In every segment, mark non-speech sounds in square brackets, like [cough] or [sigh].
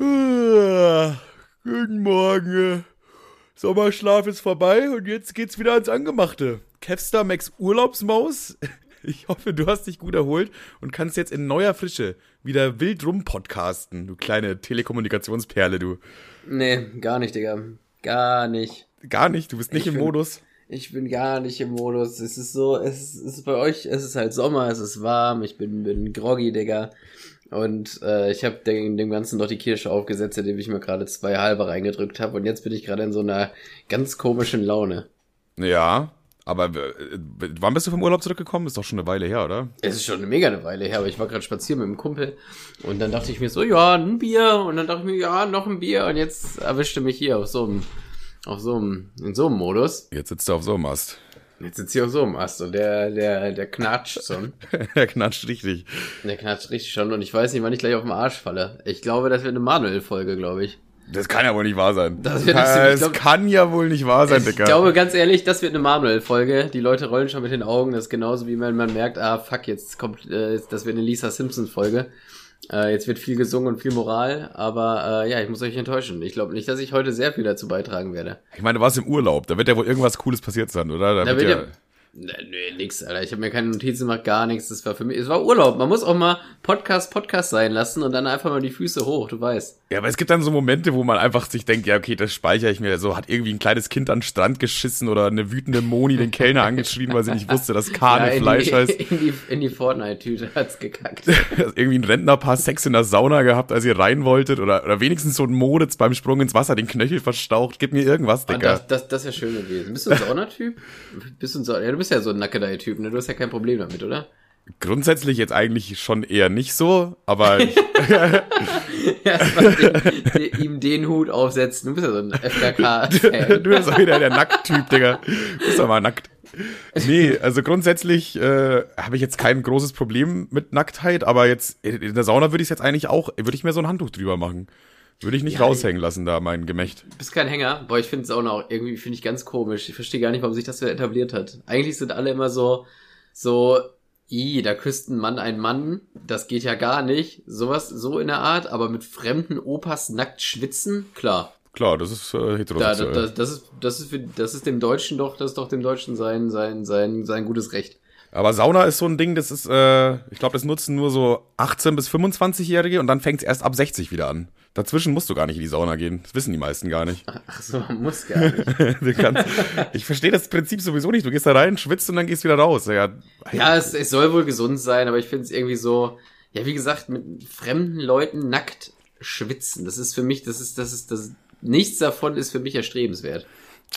Ah, Guten Morgen. Sommerschlaf ist vorbei und jetzt geht's wieder ans Angemachte. Kevstar Max Urlaubsmaus. [laughs] Ich hoffe, du hast dich gut erholt und kannst jetzt in neuer Frische wieder wild rum podcasten, du kleine Telekommunikationsperle, du. Nee, gar nicht, Digga. Gar nicht. Gar nicht, du bist nicht Ich im bin- Modus. Ich bin gar nicht im Modus. Es ist so, es ist, es ist bei euch, es ist halt Sommer, es ist warm, ich bin, bin groggy, Digga. Und äh, ich habe dem, dem Ganzen noch die Kirsche aufgesetzt, indem ich mir gerade zwei halbe reingedrückt habe. Und jetzt bin ich gerade in so einer ganz komischen Laune. Ja, aber äh, wann bist du vom Urlaub zurückgekommen? Ist doch schon eine Weile her, oder? Es ist schon eine mega eine Weile her, aber ich war gerade spazieren mit dem Kumpel und dann dachte ich mir so, ja, ein Bier und dann dachte ich mir, ja, noch ein Bier und jetzt erwischte mich hier auf so einem, auf so einem, in so einem Modus. Jetzt sitzt du auf so einem Ast. Jetzt sitzt hier auf so einem Ast und der, der, der knatscht schon. [laughs] Er knatscht richtig. Der knatscht richtig schon und ich weiß nicht, wann ich gleich auf den Arsch falle. Ich glaube, das wird eine Manuel-Folge, glaube ich. Das kann ja wohl nicht wahr sein. Das wird- das ich glaub- kann ja wohl nicht wahr sein, Ich Dicker. glaube, ganz ehrlich, das wird eine Manuel-Folge. Die Leute rollen schon mit den Augen. Das ist genauso, wie wenn man merkt, ah, fuck, jetzt kommt, äh, das wird eine Lisa Simpson-Folge. Äh, jetzt wird viel gesungen und viel Moral, aber äh, ja, ich muss euch enttäuschen. Ich glaube nicht, dass ich heute sehr viel dazu beitragen werde. Ich meine, du warst im Urlaub. Da wird ja wohl irgendwas Cooles passiert sein, oder? Da wird ja, Nö, nö, nix, Alter. Ich habe mir keine Notizen gemacht, gar nichts. Das war für mich, es war Urlaub. Man muss auch mal Podcast, Podcast sein lassen und dann einfach mal die Füße hoch, du weißt. Ja, aber es gibt dann so Momente, wo man einfach sich denkt, ja, okay, das speichere ich mir. So hat irgendwie ein kleines Kind an den Strand geschissen oder eine wütende Moni den Kellner [laughs] angeschrien, weil sie nicht wusste, dass Kahne in, Fleisch [laughs] die, heißt. in die, in die Fortnite-Tüte hat's gekackt. [laughs] Irgendwie ein Rentnerpaar Sex in der Sauna gehabt, als ihr rein wolltet. Oder, oder wenigstens so ein Moritz beim Sprung ins Wasser den Knöchel verstaucht. Gib mir irgendwas, Ah, Dicker. das das, das wäre schön gewesen. Bist du ein Saunatyp? Bist du ein Sa ja, du bist ja so ein Nackedei-Typ, ne? Du hast ja kein Problem damit, oder? Grundsätzlich jetzt eigentlich schon eher nicht so, aber [laughs] [laughs] Erstmal den, ihm den Hut aufsetzen. Du bist ja so ein FKK-Fan. [laughs] du bist auch wieder der Nackttyp, Digga. Du bist doch mal nackt. Nee, also grundsätzlich äh, habe ich jetzt kein großes Problem mit Nacktheit, aber jetzt in der Sauna würde ich jetzt eigentlich auch, würde ich mir so ein Handtuch drüber machen. Würde ich nicht Ja, raushängen lassen, da mein Gemächt. Du bist kein Hänger. Boah, ich finde Sauna auch irgendwie, finde ich ganz komisch. Ich verstehe gar nicht, warum sich das so etabliert hat. Eigentlich sind alle immer so, so, i, da küsst ein Mann einen Mann. Das geht ja gar nicht. Sowas, so in der Art. Aber mit fremden Opas nackt schwitzen? Klar. Klar, das ist äh, Da, heterosexuell. da, das ist, das ist für, das ist dem Deutschen doch, das ist doch dem Deutschen sein, sein, sein, sein gutes Recht. Aber Sauna ist so ein Ding, das ist, äh, ich glaube, das nutzen nur so 18- bis 25-Jährige und dann fängt es erst ab 60 wieder an. Dazwischen musst du gar nicht in die Sauna gehen. Das wissen die meisten gar nicht. Ach so, man muss gar nicht. [laughs] Kannst, ich verstehe das Prinzip sowieso nicht. Du gehst da rein, schwitzt und dann gehst wieder raus. Ja, Ja, es, es soll wohl gesund sein, aber ich finde es irgendwie so, ja, wie gesagt, mit fremden Leuten nackt schwitzen. Das ist für mich, das ist, das ist, das nichts davon ist für mich erstrebenswert.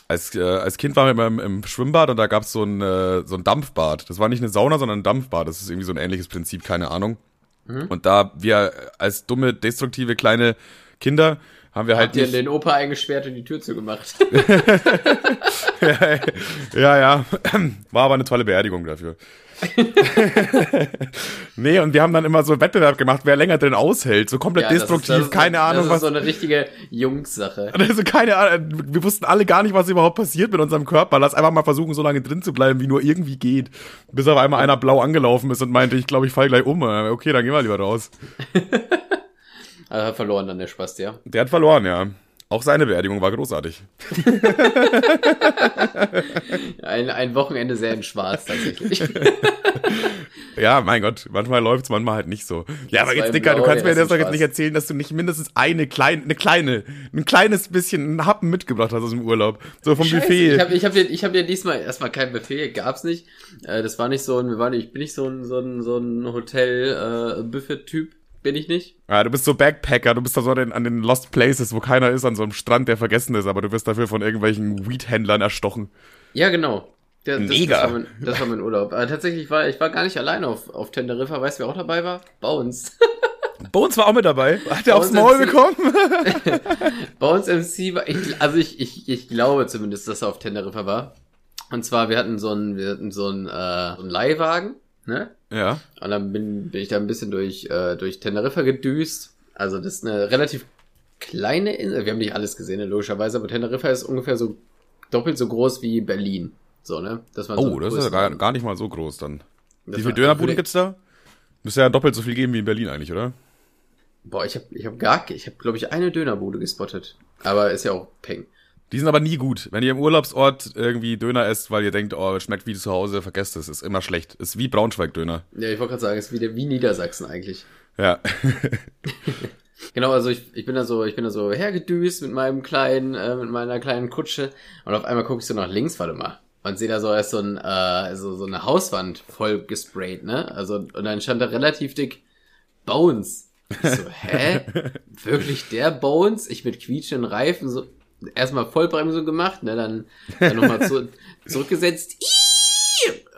Als, äh, als Kind waren wir immer im, im Schwimmbad und da gab's so ein, äh, so ein Dampfbad. Das war nicht eine Sauna, sondern ein Dampfbad. Das ist irgendwie so ein ähnliches Prinzip, keine Ahnung. Und da wir als dumme, destruktive kleine Kinder haben wir halt Habt ihr den Opa eingesperrt und die Tür zugemacht? [laughs] [laughs] Ja, ja. War aber eine tolle Beerdigung dafür. [laughs] nee, und wir haben dann immer so einen Wettbewerb gemacht, wer länger drin aushält. So komplett Ja, das ist- destruktiv, ist- keine Ahnung, Das was. ist so eine richtige Jungs-Sache. [laughs] Also keine Ahnung, wir wussten alle gar nicht, was überhaupt passiert mit unserem Körper. Lass einfach mal versuchen, so lange drin zu bleiben, wie nur irgendwie geht. Bis auf einmal einer blau angelaufen ist und meinte, ich glaube, ich falle gleich um. Okay, dann gehen wir lieber raus. [laughs] Also hat verloren dann der Spaß, ja. Der hat verloren, ja. Auch seine Beerdigung war großartig. [laughs] Ein, ein Wochenende sehr in schwarz tatsächlich. [laughs] Ja, mein Gott, manchmal läuft's, manchmal halt nicht so. Ja, aber war jetzt, Dicker, du kannst mir das doch jetzt nicht erzählen, dass du nicht mindestens eine kleine, eine kleine, ein kleines bisschen einen Happen mitgebracht hast aus dem Urlaub. So vom Scheiße, Buffet. Ich habe ich hab ja, ich hab ja diesmal erstmal kein Buffet, gab's nicht. Äh, das war nicht so ein, wir waren, ich bin nicht so ein, so ein, so ein Hotel-Buffet-Typ, bin ich nicht. Ja, du bist so Backpacker, du bist da so an den, an den Lost Places, wo keiner ist, an so einem Strand, der vergessen ist, aber du wirst dafür von irgendwelchen Weed-Händlern erstochen. Ja, genau. Der, das, Mega. Das war, mein, das war mein Urlaub. Aber tatsächlich war ich war gar nicht alleine auf, auf Teneriffa. Weißt du, wer auch dabei war? Bones. [laughs] Bones war auch mit dabei. Hat er aufs Maul MC. bekommen? [laughs] Bones MC war, ich, also ich, ich, ich glaube zumindest, dass er auf Teneriffa war. Und zwar, wir hatten so einen, wir hatten so einen, äh, so einen Leihwagen, ne? ja. Und dann bin, bin ich da ein bisschen durch, äh, durch Teneriffa gedüst. Also das ist eine relativ kleine Insel. Wir haben nicht alles gesehen, ne, logischerweise, aber Teneriffa ist ungefähr so doppelt so groß wie Berlin. So, ne? Das war so Oh, das ist ja gar, gar nicht mal so groß dann. Das Wie viele Dönerbuden gibt's da? Müsste ja doppelt so viel geben wie in Berlin eigentlich, oder? Boah, ich habe ich hab gar, ich habe glaube ich eine Dönerbude gespottet. Aber ist ja auch Peng. Die sind aber nie gut. Wenn ihr im Urlaubsort irgendwie Döner esst, weil ihr denkt, oh, schmeckt wie zu Hause, vergesst es. Ist immer schlecht. Ist wie Braunschweig-Döner. Ja, ich wollte gerade sagen, ist wie, wie Niedersachsen eigentlich. Ja. [laughs] genau, also ich, ich bin da so, ich bin da so hergedüst mit meinem kleinen, äh, mit meiner kleinen Kutsche und auf einmal gucke ich so nach links, warte mal. Und sehe da so erst so, ein, äh, so, so eine Hauswand voll gesprayt, ne? Also, und dann stand da relativ dick Bones. Ich so, [laughs] hä? Wirklich der Bones? Ich mit quietschenden Reifen, so erstmal Vollbremsung gemacht, ne? Dann, dann nochmal zu, [laughs] zurückgesetzt. Iii!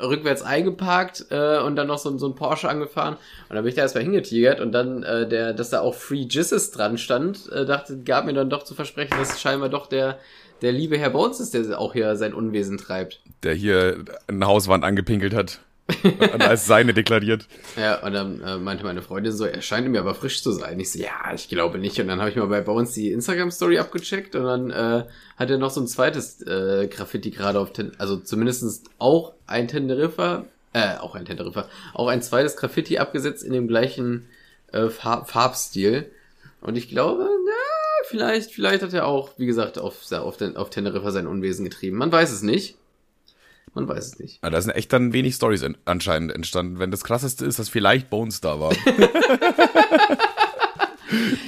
rückwärts eingeparkt äh, und dann noch so, so ein Porsche angefahren und dann bin ich da erstmal hingetigert und dann äh, der, dass da auch Free Jizzes dran stand, äh, dachte, gab mir dann doch zu versprechen, dass scheinbar doch der der liebe Herr Bones ist, der auch hier sein Unwesen treibt. Der hier eine Hauswand angepinkelt hat. [laughs] und als seine deklariert. Ja, und dann äh, meinte meine Freundin so, er scheint mir aber frisch zu sein. Ich so, ja, ich glaube nicht. Und dann habe ich mal bei Bones die Instagram-Story abgecheckt und dann äh, hat er noch so ein zweites äh, Graffiti gerade auf, Ten also zumindestens auch ein Teneriffa, äh, auch ein Teneriffa, auch ein zweites Graffiti abgesetzt in dem gleichen äh, Farb Farbstil. Und ich glaube, na, vielleicht, vielleicht hat er auch, wie gesagt, auf, auf, den, auf Teneriffa sein Unwesen getrieben. Man weiß es nicht. Man weiß es nicht. Ja, da sind echt dann wenig Stories anscheinend entstanden, wenn das krasseste ist, dass vielleicht Bones da war. [laughs]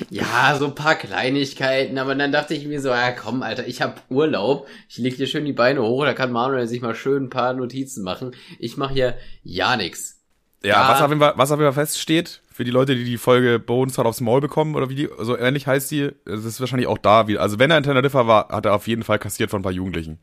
ja, so ein paar Kleinigkeiten, aber dann dachte ich mir so, ja komm, Alter, ich hab Urlaub, ich leg dir schön die Beine hoch, da kann Manuel sich mal schön ein paar Notizen machen. Ich mache hier ja nix. Ja, ja, was auf jeden Fall, was auf jeden Fall feststeht, für die Leute, die die Folge Bones hat aufs Maul bekommen oder wie die, so ähnlich heißt die, das ist wahrscheinlich auch da wieder. Also wenn er in Teneriffa war, hat er auf jeden Fall kassiert von ein paar Jugendlichen.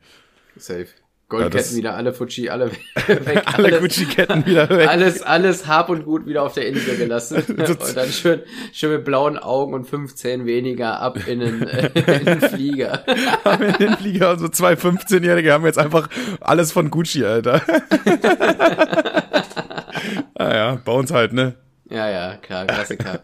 Safe. Goldketten ja, wieder, alle Fuji, alle [laughs] weg. [laughs] alle Gucci-Ketten wieder weg. Alles, alles Hab und Gut wieder auf der Insel gelassen. [laughs] und dann schön, schön mit blauen Augen und 15 weniger ab in den, äh, in den Flieger. haben in den Flieger und so zwei 15-Jährige haben jetzt einfach alles von Gucci, Alter. ah ja, bei uns halt, ne? Ja, ja, klar, Klassiker.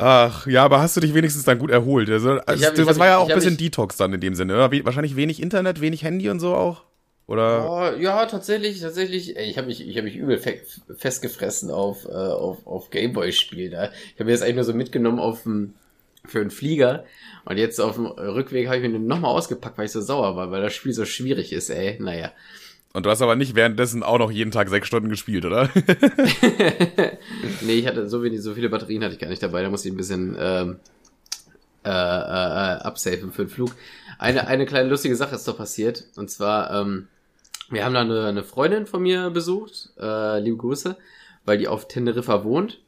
Ach, ja, aber hast du dich wenigstens dann gut erholt? Also, also hab, das war ja auch ein bisschen Detox dann in dem Sinne, oder? Wahrscheinlich wenig Internet, wenig Handy und so auch? Oder? Oh, ja, tatsächlich, tatsächlich. Ich habe mich, ich habe mich übel fe festgefressen auf, äh, auf, auf Gameboy-Spiel da. Ich habe mir das eigentlich nur so mitgenommen auf dem, für einen Flieger. Und jetzt auf dem Rückweg habe ich mir den nochmal ausgepackt, weil ich so sauer war, weil das Spiel so schwierig ist, ey. Naja. Und du hast aber nicht währenddessen auch noch jeden Tag sechs Stunden gespielt, oder? [laughs] nee, ich hatte so wenig, so viele Batterien hatte ich gar nicht dabei. Da musste ich ein bisschen ähm, äh, äh, absafen für den Flug. Eine, eine kleine lustige Sache ist doch passiert. Und zwar, ähm, wir haben da eine, eine Freundin von mir besucht, äh, liebe Grüße, weil die auf Teneriffa wohnt.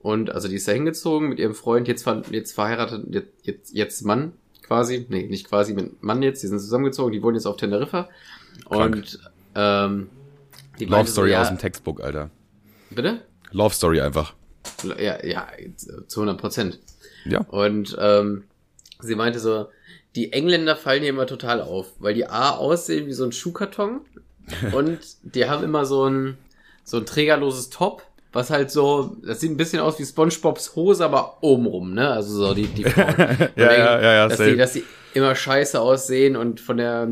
Und also die ist da hingezogen mit ihrem Freund, jetzt, jetzt verheiratet, jetzt, jetzt, jetzt Mann quasi, nee, nicht quasi mit Mann jetzt, die sind zusammengezogen, die wohnen jetzt auf Teneriffa. Krank. Und ähm, die Love Story so, ja, aus dem Textbook, Alter. Bitte? Love Story einfach. Ja, ja, zu 100 Prozent. Ja. Und ähm, sie meinte so, die Engländer fallen hier immer total auf, weil die A aussehen wie so ein Schuhkarton [laughs] und die haben immer so ein, so ein trägerloses Top, was halt so, das sieht ein bisschen aus wie SpongeBobs Hose, aber obenrum, ne? Also so die, die Frauen. [laughs] ja, ja, ja, ja, dass, die, dass die immer scheiße aussehen und von der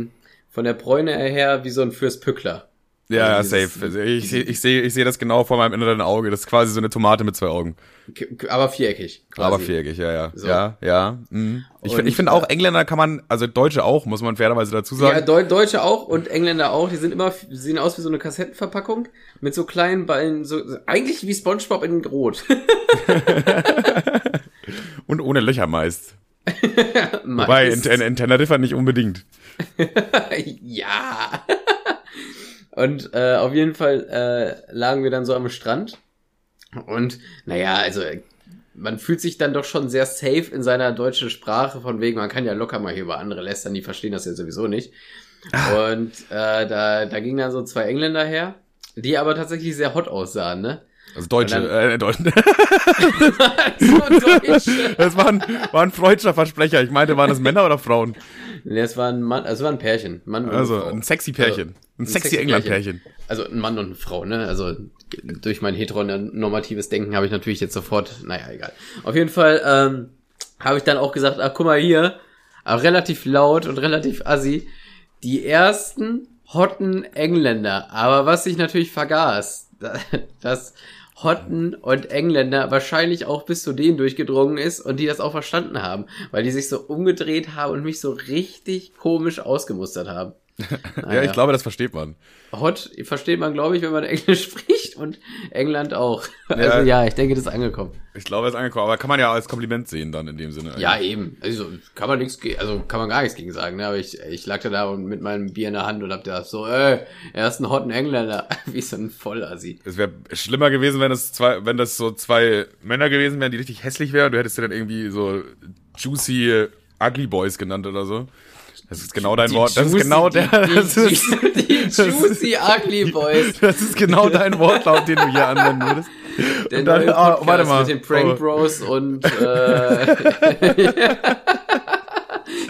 von der Bräune her wie so ein Fürst Pückler. Ja, also dieses, safe. Also ich sehe ich seh, ich seh das genau vor meinem inneren Auge. Das ist quasi so eine Tomate mit zwei Augen. Aber viereckig. Quasi. Aber viereckig, ja, ja. So. Ja, ja. Mhm. Ich finde ich finde auch, Engländer kann man, also Deutsche auch, muss man fairerweise dazu sagen. Ja, Deu Deutsche auch und Engländer auch. Die sind immer, sehen aus wie so eine Kassettenverpackung mit so kleinen Ballen, so, eigentlich wie Spongebob in Rot. [laughs] [laughs] und ohne Löcher meist. [laughs] Wobei, in, in, in Teneriffa nicht unbedingt. [laughs] ja. Und äh, auf jeden Fall äh, lagen wir dann so am Strand. Und naja, also man fühlt sich dann doch schon sehr safe in seiner deutschen Sprache, von wegen, man kann ja locker mal hier über andere lästern, die verstehen das ja sowieso nicht. Ah. Und äh, da, da gingen dann so zwei Engländer her, die aber tatsächlich sehr hot aussahen, ne? Also Deutsche, dann, äh, Deutsche. so [laughs] Deutsche. [laughs] Das war ein, war ein freudscher Versprecher. Ich meinte, waren das Männer oder Frauen? Nee, es war ein Mann, also war ein Pärchen. Mann also ein sexy Pärchen. Also, ein, sexy, sexy England-Pärchen. Also ein Mann und eine Frau, ne? Also durch mein heteronormatives Denken habe ich natürlich jetzt sofort, naja, egal. Auf jeden Fall ähm, habe ich dann auch gesagt, ach guck mal hier, auch relativ laut und relativ assi, die ersten hotten Engländer. Aber was ich natürlich vergaß, [laughs] dass Hotten und Engländer wahrscheinlich auch bis zu denen durchgedrungen ist und die das auch verstanden haben, weil die sich so umgedreht haben und mich so richtig komisch ausgemustert haben. Ja, ich glaube, das versteht man. Hot versteht man, glaube ich, wenn man [laughs] Englisch spricht und England auch. Also ja, ich denke, das ist angekommen. Ich glaube, es ist angekommen, aber kann man ja als Kompliment sehen dann in dem Sinne. Eigentlich. Ja, eben. Also kann man nichts, also kann man gar nichts gegen sagen. Ne? Aber ich, ich lag da mit meinem Bier in der Hand und hab da so, äh, er ist ein hotten Engländer, [laughs] wie so ein Vollassi. Es wäre schlimmer gewesen, wenn es zwei, wenn das so zwei Männer gewesen wären, die richtig hässlich wären. Du hättest dir dann irgendwie so juicy Ugly Boys genannt oder so. Das ist genau dein die Wort. Das juicy, ist genau der. Die, das ist, die, [laughs] die Juicy Ugly Boys. Das ist genau dein Wortlaut, den du hier anwenden würdest. [laughs] Der und dann, neue oh, warte mal. mit den Prank oh. Bros und [laughs] äh,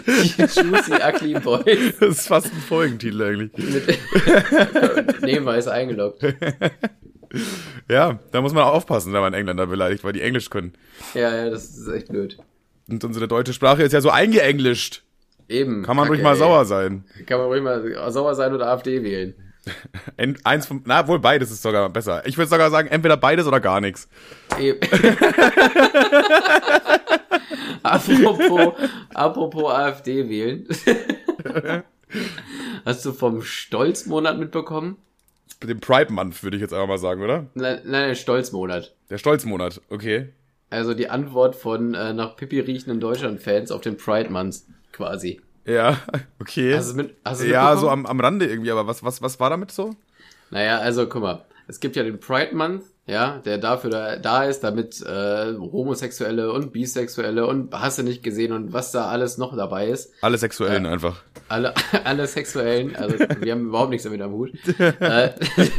die Juicy Ugly Boys. Das ist fast ein Folgentitel eigentlich. Nehmen wir, ist eingeloggt. Ja, da muss man auch aufpassen, wenn man Engländer beleidigt, weil die Englisch können. Ja, ja, das ist echt blöd. Und unsere deutsche Sprache ist ja so eingeenglischt. Eben. Kann man ruhig mal ey. sauer sein. Kann man ruhig mal sauer sein oder AfD wählen. [laughs] Eins von, na wohl beides ist sogar besser. Ich würde sogar sagen, entweder beides oder gar nichts. Eben. [laughs] apropos, apropos AfD wählen. [laughs] Hast du vom Stolzmonat mitbekommen? Den Pride Month würde ich jetzt einfach mal sagen, oder? Nein, nein, der Stolzmonat. Der Stolzmonat, okay. Also die Antwort von äh, nach Pippi riechenden Deutschland-Fans auf den Pride Month quasi. Ja, [laughs] okay. Du mit, du ja, so am, am Rande irgendwie, aber was, was, was war damit so? Naja, also guck mal, es gibt ja den Pride Month, ja, der dafür da, da ist, damit äh, Homosexuelle und Bisexuelle und hast du nicht gesehen und was da alles noch dabei ist. Alle Sexuellen äh, einfach. Alle, [laughs] alle Sexuellen, also wir haben überhaupt nichts damit am Hut. [laughs] äh,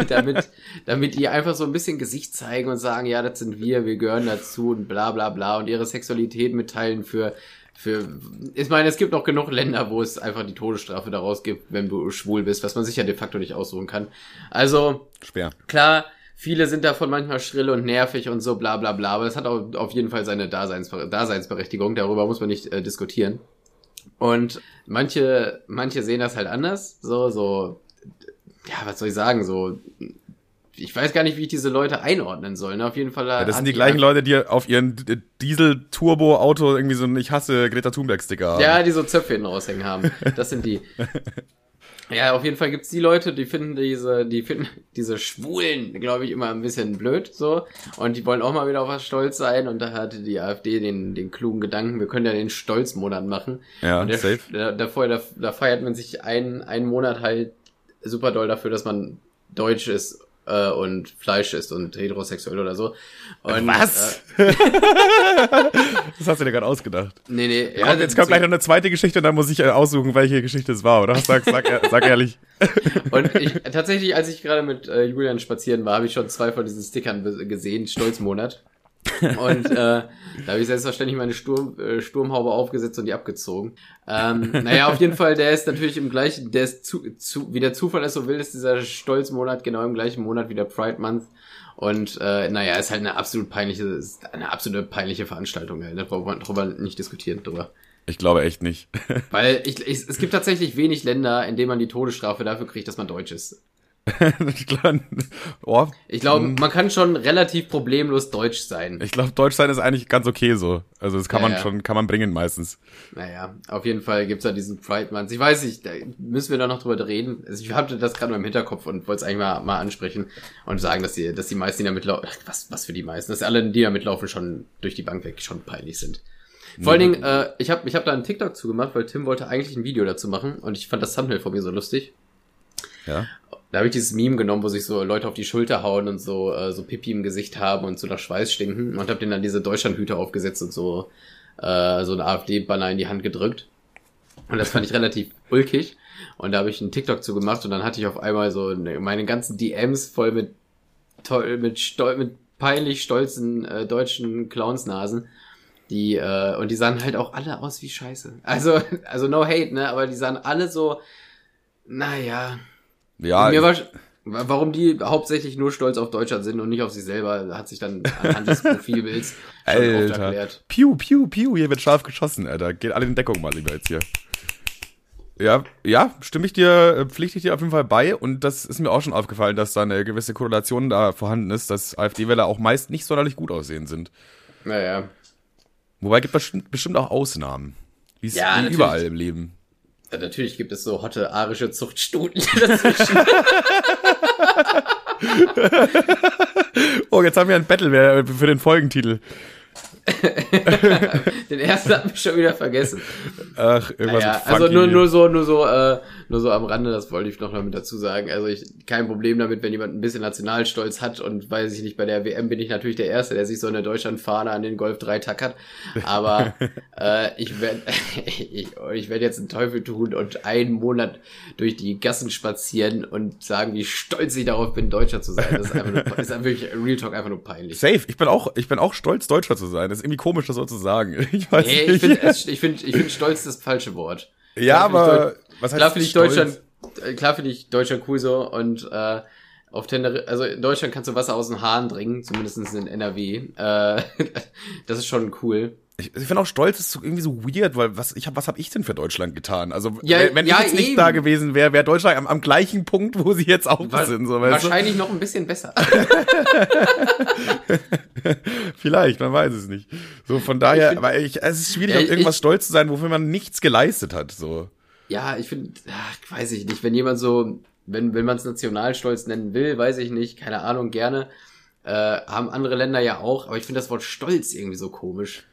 damit, damit die einfach so ein bisschen Gesicht zeigen und sagen, ja, das sind wir, wir gehören dazu und bla bla bla und ihre Sexualität mitteilen für für, ich meine, es gibt noch genug Länder, wo es einfach die Todesstrafe daraus gibt, wenn du schwul bist, was man sich ja de facto nicht aussuchen kann. Also, schwer. Klar, viele sind davon manchmal schrill und nervig und so, bla bla bla, aber das hat auch auf jeden Fall seine Daseins Daseinsberechtigung, darüber muss man nicht äh, diskutieren. Und manche, manche sehen das halt anders, so, so, ja, was soll ich sagen, so, ich weiß gar nicht, wie ich diese Leute einordnen soll. Ne? Auf jeden Fall. Ja, das sind die gleichen Leute, die auf ihren Diesel-Turbo-Auto irgendwie so ein Ich hasse Greta Thunberg-Sticker haben. Ja, die so Zöpfe hinten raushängen haben. Das sind die. [laughs] ja, auf jeden Fall gibt's die Leute, die finden diese, die finden diese Schwulen, glaube ich, immer ein bisschen blöd so. Und die wollen auch mal wieder auf was stolz sein. Und da hatte die AfD den, den klugen Gedanken, wir können ja den Stolzmonat machen. Ja, und der, safe. Da, davor, da, da feiert man sich einen, einen Monat halt super doll dafür, dass man deutsch ist äh, und Fleisch isst und heterosexuell oder so. Und, Was? Äh, [laughs] das hast du dir gerade ausgedacht. Nee, nee. Ja, Komm, jetzt kommt gleich noch eine zweite Geschichte und dann muss ich äh, aussuchen, welche Geschichte es war, oder? Sag, sag, sag ehrlich. [laughs] und ich, tatsächlich, als ich gerade mit äh, Julian spazieren war, habe ich schon zwei von diesen Stickern gesehen, Stolzmonat. Und [laughs] äh, da habe ich selbstverständlich meine Sturm, äh, Sturmhaube aufgesetzt und die abgezogen. Ähm, naja, auf jeden Fall, der ist natürlich im gleichen, der ist zu, zu, wie der Zufall es so will, ist dieser Stolzmonat genau im gleichen Monat wie der Pride Month. Und äh, naja, ist halt eine absolut peinliche, ist eine absolute peinliche Veranstaltung. Halt. Da braucht man drüber nicht diskutieren drüber. Ich glaube echt nicht. [laughs] Weil ich, ich, es gibt tatsächlich wenig Länder, in denen man die Todesstrafe dafür kriegt, dass man deutsch ist. [laughs] ich glaube, oh, ich glaube, hm. man kann schon relativ problemlos deutsch sein. Ich glaube, deutsch sein ist eigentlich ganz okay so. Also das kann ja, man schon, kann man bringen meistens. Naja, auf jeden Fall gibt's da diesen Pride Month. Ich weiß nicht, da müssen wir da noch drüber reden. Also ich hatte das gerade mal im Hinterkopf und wollte es eigentlich mal, mal ansprechen und sagen, dass die, dass die meisten, die da mitlaufen, was, was für die meisten, dass alle, die da mitlaufen, schon durch die Bank weg schon peinlich sind. Vor allen Dingen, äh, ich habe ich hab da einen TikTok zugemacht, weil Tim wollte eigentlich ein Video dazu machen und ich fand das Thumbnail von mir so lustig. Ja. Da habe ich dieses Meme genommen, wo sich so Leute auf die Schulter hauen und so äh, so Pipi im Gesicht haben und so nach Schweiß stinken und habe denen dann diese Deutschlandhüte aufgesetzt und so äh, so ein AfD-Banner in die Hand gedrückt. Und das fand ich relativ [laughs] ulkig. Und da habe ich einen TikTok zu gemacht und dann hatte ich auf einmal so eine, meine ganzen DMs voll mit toll mit stol mit peinlich stolzen äh, deutschen Clownsnasen. Die, äh, und die sahen halt auch alle aus wie Scheiße. Also, [laughs] also no hate, ne? Aber die sahen alle so, naja, ja. Mir war, warum die hauptsächlich nur stolz auf Deutschland sind und nicht auf sich selber, hat sich dann anhand des [laughs] Profilbilds schon Alter. oft erklärt. Piu, piu, piu, hier wird scharf geschossen, Alter. Geht alle in Deckung mal lieber jetzt hier. Ja, ja, stimme ich dir, äh, pflichte ich dir auf jeden Fall bei. Und das ist mir auch schon aufgefallen, dass da eine gewisse Korrelation da vorhanden ist, dass AfD-Wähler auch meist nicht sonderlich gut aussehen sind. Naja. Wobei gibt es bestimmt auch Ausnahmen. Wie es Ja, überall im Leben. Ja, natürlich gibt es so hotte arische Zuchtstuten [laughs] dazwischen. [laughs] Oh, jetzt haben wir ein Battle für den Folgentitel. [laughs] Den ersten hatten wir schon wieder vergessen. Ach, irgendwas Ja, mit also nur, nur so, nur so, äh, nur so am Rande, das wollte ich noch mal mit dazu sagen. Also ich, kein Problem damit, wenn jemand ein bisschen Nationalstolz hat und weiß ich nicht, bei der WM bin ich natürlich der Erste, der sich so eine Deutschlandfahne an den Golf 3 tackert. Aber [laughs] äh, ich werde [laughs] ich, ich werd jetzt einen Teufel tun und einen Monat durch die Gassen spazieren und sagen, wie stolz ich darauf bin, Deutscher zu sein. Das ist einfach nur, ist einfach wirklich Real Talk einfach nur peinlich. Safe. Ich bin auch, ich bin auch stolz, Deutscher zu sein. Das ist irgendwie komisch, das so zu sagen. [laughs] Ich weiß Nee, ich nicht. finde ich find, ich find stolz das falsche Wort. ja, klar find ich aber Deu- was heißt Klar finde ich? Deutschland, äh, klar finde ich Deutschland cool so und äh, auf Tenerife, also in Deutschland kannst du Wasser aus den Haaren dringen, zumindest in NRW. Äh, [laughs] das ist schon cool. Ich, ich finde auch stolz ist so irgendwie so weird, weil was ich hab, was habe ich denn für Deutschland getan? Also Ja, wenn, wenn ja, ich jetzt nicht eben. da gewesen wäre, wäre Deutschland am, am gleichen Punkt, wo sie jetzt auch Wa- sind. So, weißt du? Wahrscheinlich noch ein bisschen besser. [laughs] [laughs] Vielleicht, man weiß es nicht. So von daher, find- aber ich, es ist schwierig, Ja, auf ich- irgendwas stolz zu sein, wofür man nichts geleistet hat. So. ja, ich finde, weiß ich nicht, wenn jemand so, wenn, wenn man es Nationalstolz nennen will, weiß ich nicht, keine Ahnung, gerne. Äh, haben andere Länder ja auch, aber ich finde das Wort Stolz irgendwie so komisch.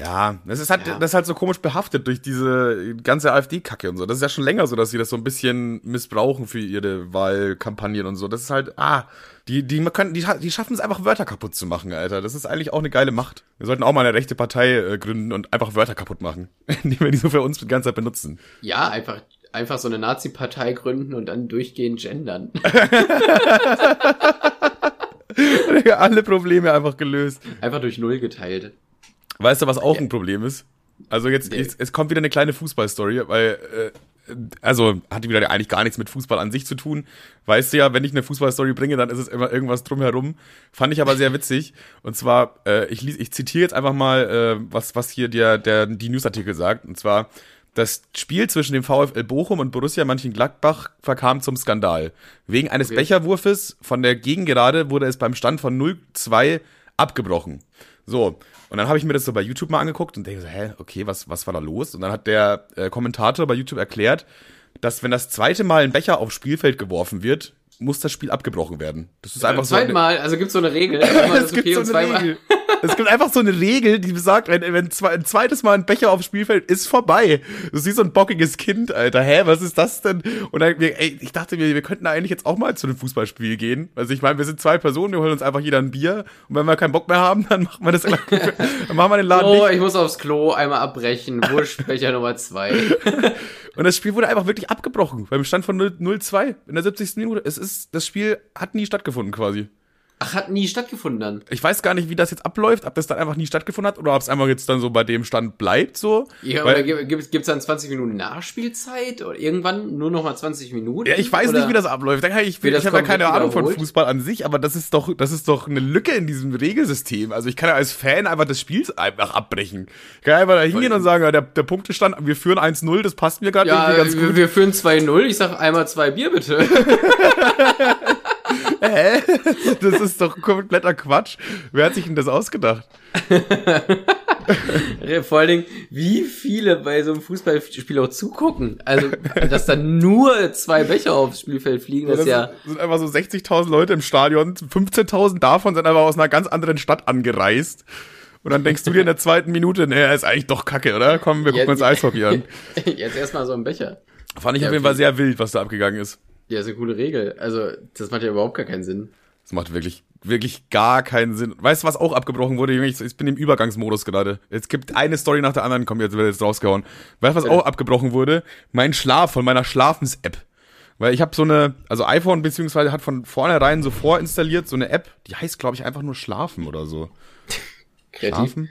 Ja, das ist halt, Ja. das ist halt so komisch behaftet durch diese ganze AfD-Kacke und so. Das ist ja schon länger so, dass sie das so ein bisschen missbrauchen für ihre Wahlkampagnen und so. Das ist halt, ah, die, die, man können, die, die schaffen es einfach, Wörter kaputt zu machen, Alter. Das ist eigentlich auch eine geile Macht. Wir sollten auch mal eine rechte Partei äh, gründen und einfach Wörter kaputt machen, [laughs] indem wir die so für uns die ganze Zeit benutzen. Ja, einfach, einfach so eine Nazi-Partei gründen und dann durchgehend gendern. [laughs] [laughs] Alle Probleme einfach gelöst. Einfach durch Null geteilt. Weißt du, was auch ein Problem ist? Also jetzt, jetzt es kommt wieder eine kleine Fußballstory, weil äh, also hat wieder eigentlich gar nichts mit Fußball an sich zu tun. Weißt du ja, wenn ich eine Fußballstory bringe, dann ist es immer irgendwas drumherum. Fand ich aber sehr witzig. Und zwar, äh, ich, ich zitiere jetzt einfach mal, äh, was, was hier der, der, die Newsartikel sagt. Und zwar, das Spiel zwischen dem VfL Bochum und Borussia Mönchengladbach verkam zum Skandal. Wegen eines Okay. Becherwurfes von der Gegengerade wurde es beim Stand von 0-2 abgebrochen. So, und dann habe ich mir das so bei YouTube mal angeguckt und denke so, hä, okay, was, was war da los? Und dann hat der äh, Kommentator bei YouTube erklärt, dass wenn das zweite Mal ein Becher aufs Spielfeld geworfen wird, muss das Spiel abgebrochen werden. Das ist einfach Beim so. eine- zweiten Mal, also gibt's so eine Regel. [laughs] Es ist gibt okay so eine zweimal. Regel. Es gibt einfach so eine Regel, die besagt, wenn, wenn zwei, ein zweites Mal ein Becher aufs Spielfeld ist vorbei. Du siehst so ein bockiges Kind, Alter. Hä, was ist das denn? Und dann, ey, ich dachte mir, wir könnten eigentlich jetzt auch mal zu einem Fußballspiel gehen. Also ich meine, wir sind zwei Personen, wir holen uns einfach jeder ein Bier. Und wenn wir keinen Bock mehr haben, dann machen wir das, dann machen wir den Laden Oh, ich muss aufs Klo, einmal abbrechen. Wurstbecher Nummer zwei. [laughs] Und das Spiel wurde einfach wirklich abgebrochen. Beim Stand von 0 0-2 in der 70. Minute. Es ist, das Spiel hat nie stattgefunden quasi. Ach, hat nie stattgefunden dann. Ich weiß gar nicht, wie das jetzt abläuft, ob das dann einfach nie stattgefunden hat oder ob es einfach jetzt dann so bei dem Stand bleibt so. Ja, Weil- oder gibt, gibt's dann 20 Minuten Nachspielzeit? Oder irgendwann nur noch mal 20 Minuten? Ja, ich weiß oder? nicht, wie das abläuft. Ich, ich, habe ja keine Ahnung von? Fußball an sich, aber das ist doch, das ist doch eine Lücke in diesem Regelsystem. Also ich kann ja als Fan einfach das Spiel einfach abbrechen. Ich kann einfach da hingehen und sagen, ja, der, der Punktestand, wir führen 1-0, das passt mir gerade Ja, irgendwie ganz wir, gut. wir führen 2-0. Ich sag einmal zwei Bier bitte. [laughs] [laughs] Hä? Das ist doch kompletter Quatsch. Wer hat sich denn das ausgedacht? Vor allen Dingen, wie viele bei so einem Fußballspiel auch zugucken. Also, dass da nur zwei Becher aufs Spielfeld fliegen, das ist ja. sind, einfach so 60.000 Leute im Stadion, 15.000 davon sind aber aus einer ganz anderen Stadt angereist. Und dann denkst du dir in der zweiten Minute, nee, ist eigentlich doch kacke, oder? Komm, wir gucken Ja, uns Eishockey an. [laughs] Jetzt erstmal so ein Becher. Fand ich Ja, auf jeden. Fall sehr wild, was da abgegangen ist. Ja, ist eine coole Regel. Also, das macht ja überhaupt gar keinen Sinn. Das macht wirklich, wirklich gar keinen Sinn. Weißt du, was auch abgebrochen wurde? Junge, Ich, ich bin im Übergangsmodus gerade. Es gibt eine Story nach der anderen, komm, jetzt wird jetzt rausgehauen. Weißt du, was auch abgebrochen wurde? Mein Schlaf von meiner Schlafens-App. Weil ich habe so eine, also iPhone beziehungsweise hat von vornherein so vorinstalliert so eine App, die heißt, glaube ich, einfach nur Schlafen oder so. [laughs] Kreativ. Schlafen?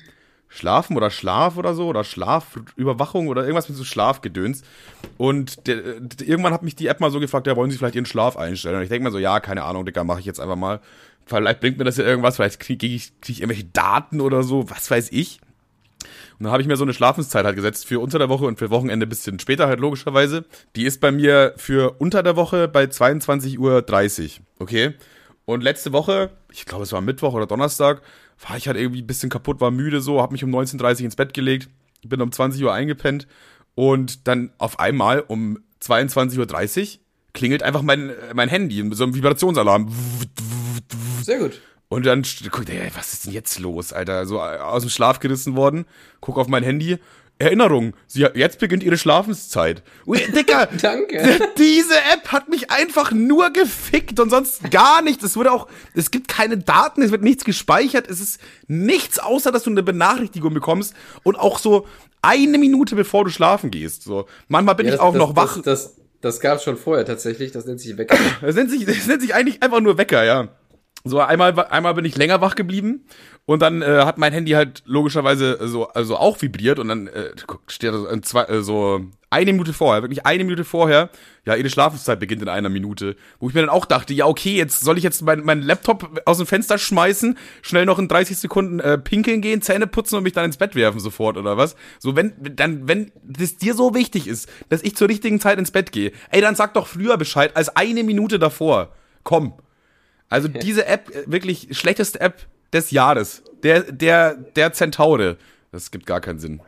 Schlafen oder Schlaf oder so oder Schlafüberwachung oder irgendwas mit so Schlafgedöns. Und der, der, irgendwann hat mich die App mal so gefragt, ja, wollen Sie vielleicht Ihren Schlaf einstellen? Und ich denke mir so, ja, keine Ahnung, Digga, mache ich jetzt einfach mal. Vielleicht bringt mir das ja irgendwas, vielleicht kriege ich, krieg ich irgendwelche Daten oder so, was weiß ich. Und dann habe ich mir so eine Schlafenszeit halt gesetzt für unter der Woche und für Wochenende ein bisschen später halt logischerweise. Die ist bei mir für unter der Woche bei 22.30 Uhr. Okay? Und letzte Woche, ich glaube es war Mittwoch oder Donnerstag, war ich halt irgendwie ein bisschen kaputt, war müde so, habe mich um 19.30 Uhr ins Bett gelegt, bin um 20 Uhr eingepennt und dann auf einmal um 22.30 Uhr klingelt einfach mein, mein Handy, so ein Vibrationsalarm. Sehr gut. Und dann guckt ey, was ist denn jetzt los, Alter? So äh, aus dem Schlaf gerissen worden. Guck auf mein Handy. Erinnerung, sie, jetzt beginnt ihre Schlafenszeit. Ui, [laughs] Dicker, Danke. diese App hat mich einfach nur gefickt und sonst gar nichts. Es wurde auch, es gibt keine Daten, es wird nichts gespeichert, es ist nichts außer, dass du eine Benachrichtigung bekommst und auch so eine Minute bevor du schlafen gehst. So, manchmal bin Ja, ich das- auch das, noch wach. Das, das, das gab es schon vorher tatsächlich. Das nennt sich Wecker. Es nennt sich, es nennt sich eigentlich einfach nur Wecker, ja. So einmal, einmal bin ich länger wach geblieben und dann äh, hat mein Handy halt logischerweise so also auch vibriert und dann äh, steht da so, in zwei, äh, so eine Minute vorher, wirklich eine Minute vorher, ja, ihre Schlafenszeit beginnt in einer Minute, wo ich mir dann auch dachte, ja okay, jetzt soll ich jetzt meinen mein Laptop aus dem Fenster schmeißen, schnell noch in 30 Sekunden äh, pinkeln gehen, Zähne putzen und mich dann ins Bett werfen sofort oder was? So wenn dann wenn das dir so wichtig ist, dass ich zur richtigen Zeit ins Bett gehe, ey, dann sag doch früher Bescheid als eine Minute davor. Komm. Also [laughs] diese App, äh, wirklich schlechteste App des Jahres. Der, der, der Zentaure. Das gibt gar keinen Sinn.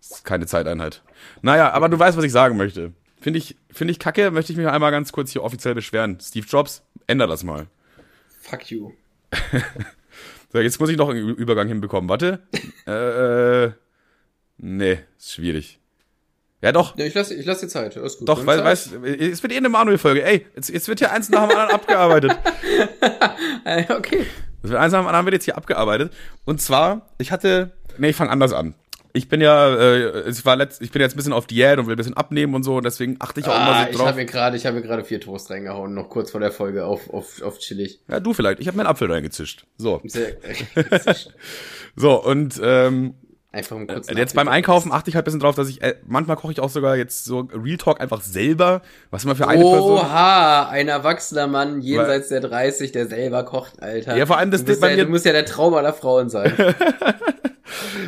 Das ist keine Zeiteinheit. Naja, aber du weißt, was ich sagen möchte. Finde ich, finde ich kacke, möchte ich mich einmal ganz kurz hier offiziell beschweren. Steve Jobs, änder das mal. Fuck you. [laughs] So, jetzt muss ich noch einen Übergang hinbekommen. Warte. äh, nee, ist schwierig. Ja, doch. Ja, ich lasse ich lass dir Zeit. Alles gut. Doch, weil, weißt, es wird eh eine Manuel-Folge. Ey, jetzt, jetzt wird hier eins nach dem anderen abgearbeitet. [laughs] Äh, okay. Das wird eins nach dem anderen wird jetzt hier abgearbeitet. Und zwar, ich hatte, nee, ich fange anders an. Ich bin ja, äh, ich war letzt, ich bin jetzt ein bisschen auf Diät und will ein bisschen abnehmen und so, und deswegen achte ich auch Ah, immer so ich drauf. habe mir gerade, ich habe mir gerade vier Toast reingehauen, noch kurz vor der Folge auf, auf, auf chillig. Ja, du vielleicht. Ich habe meinen Apfel reingezischt. So. Sehr, [laughs] So, und ähm, einfach um kurz Äh, jetzt beim Einkaufen achte ich halt ein bisschen drauf, dass ich, äh, manchmal koche ich auch sogar jetzt so Real Talk einfach selber, was immer für eine Person. Oha, ein erwachsener Mann jenseits der 30, der selber kocht, Alter. Ja, vor allem das Ding bei ja, mir- Du musst ja der Traum aller Frauen sein. [laughs]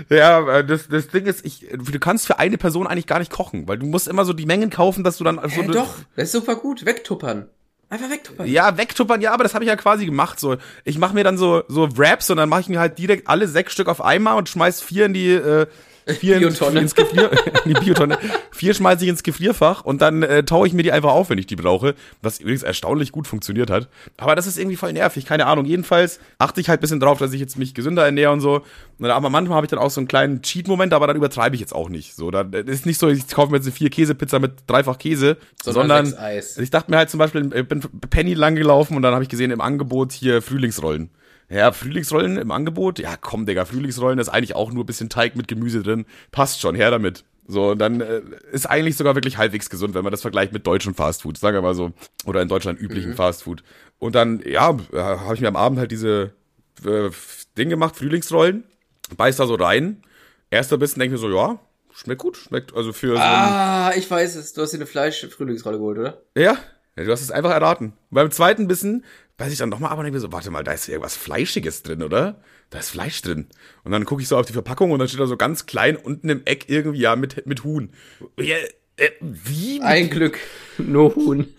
Ja, äh, das, das Ding ist, ich, du kannst für eine Person eigentlich gar nicht kochen, weil du musst immer so die Mengen kaufen, dass du dann so ja, eine- doch, das ist super gut. Wegtuppern. Einfach wegtuppern. Ja, wegtuppern, ja, aber das habe ich ja quasi gemacht. So, ich mache mir dann so so Wraps und dann mache ich mir halt direkt alle sechs Stück auf einmal und schmeiß vier in die äh, vier Biotonne. ins Gefrier, [laughs] die Biotonne. Vier schmeiße ich ins Gefrierfach und dann äh, taue ich mir die einfach auf, wenn ich die brauche. Was übrigens erstaunlich gut funktioniert hat. Aber das ist irgendwie voll nervig, keine Ahnung. Jedenfalls achte ich halt ein bisschen drauf, dass ich jetzt mich gesünder ernähre und so. Aber manchmal habe ich dann auch so einen kleinen Cheat-Moment, aber dann übertreibe ich jetzt auch nicht. So, dann äh, ist nicht so, ich kaufe mir jetzt eine vier Käse-Pizza mit dreifach Käse, Sondern sondern, ich dachte mir halt zum Beispiel, ich bin Penny lang gelaufen und dann habe ich gesehen im Angebot hier Frühlingsrollen. Ja, Frühlingsrollen im Angebot? Ja, komm, Digga, Frühlingsrollen ist eigentlich auch nur ein bisschen Teig mit Gemüse drin. Passt schon, her damit. So, und dann äh, ist eigentlich sogar wirklich halbwegs gesund, wenn man das vergleicht mit deutschem Fastfood, sagen wir mal so. Oder in Deutschland üblichen Fastfood. Und dann, ja, äh, habe ich mir am Abend halt diese äh, Ding gemacht, Frühlingsrollen, beiß da so rein. Erster Bissen denke ich mir so, ja, schmeckt gut, schmeckt also für so Ah, ich weiß es. Du hast dir eine Fleisch-Frühlingsrolle geholt, oder? ja, ja, du hast es einfach erraten. Und beim zweiten Bissen weiß ich dann nochmal, aber denke mir so, warte mal, da ist irgendwas Fleischiges drin, oder? Da ist Fleisch drin. Und dann gucke ich so auf die Verpackung und dann steht da so ganz klein unten im Eck irgendwie, ja, mit, mit Huhn. Ja, äh, wie? Ein Glück. No Huhn. [laughs]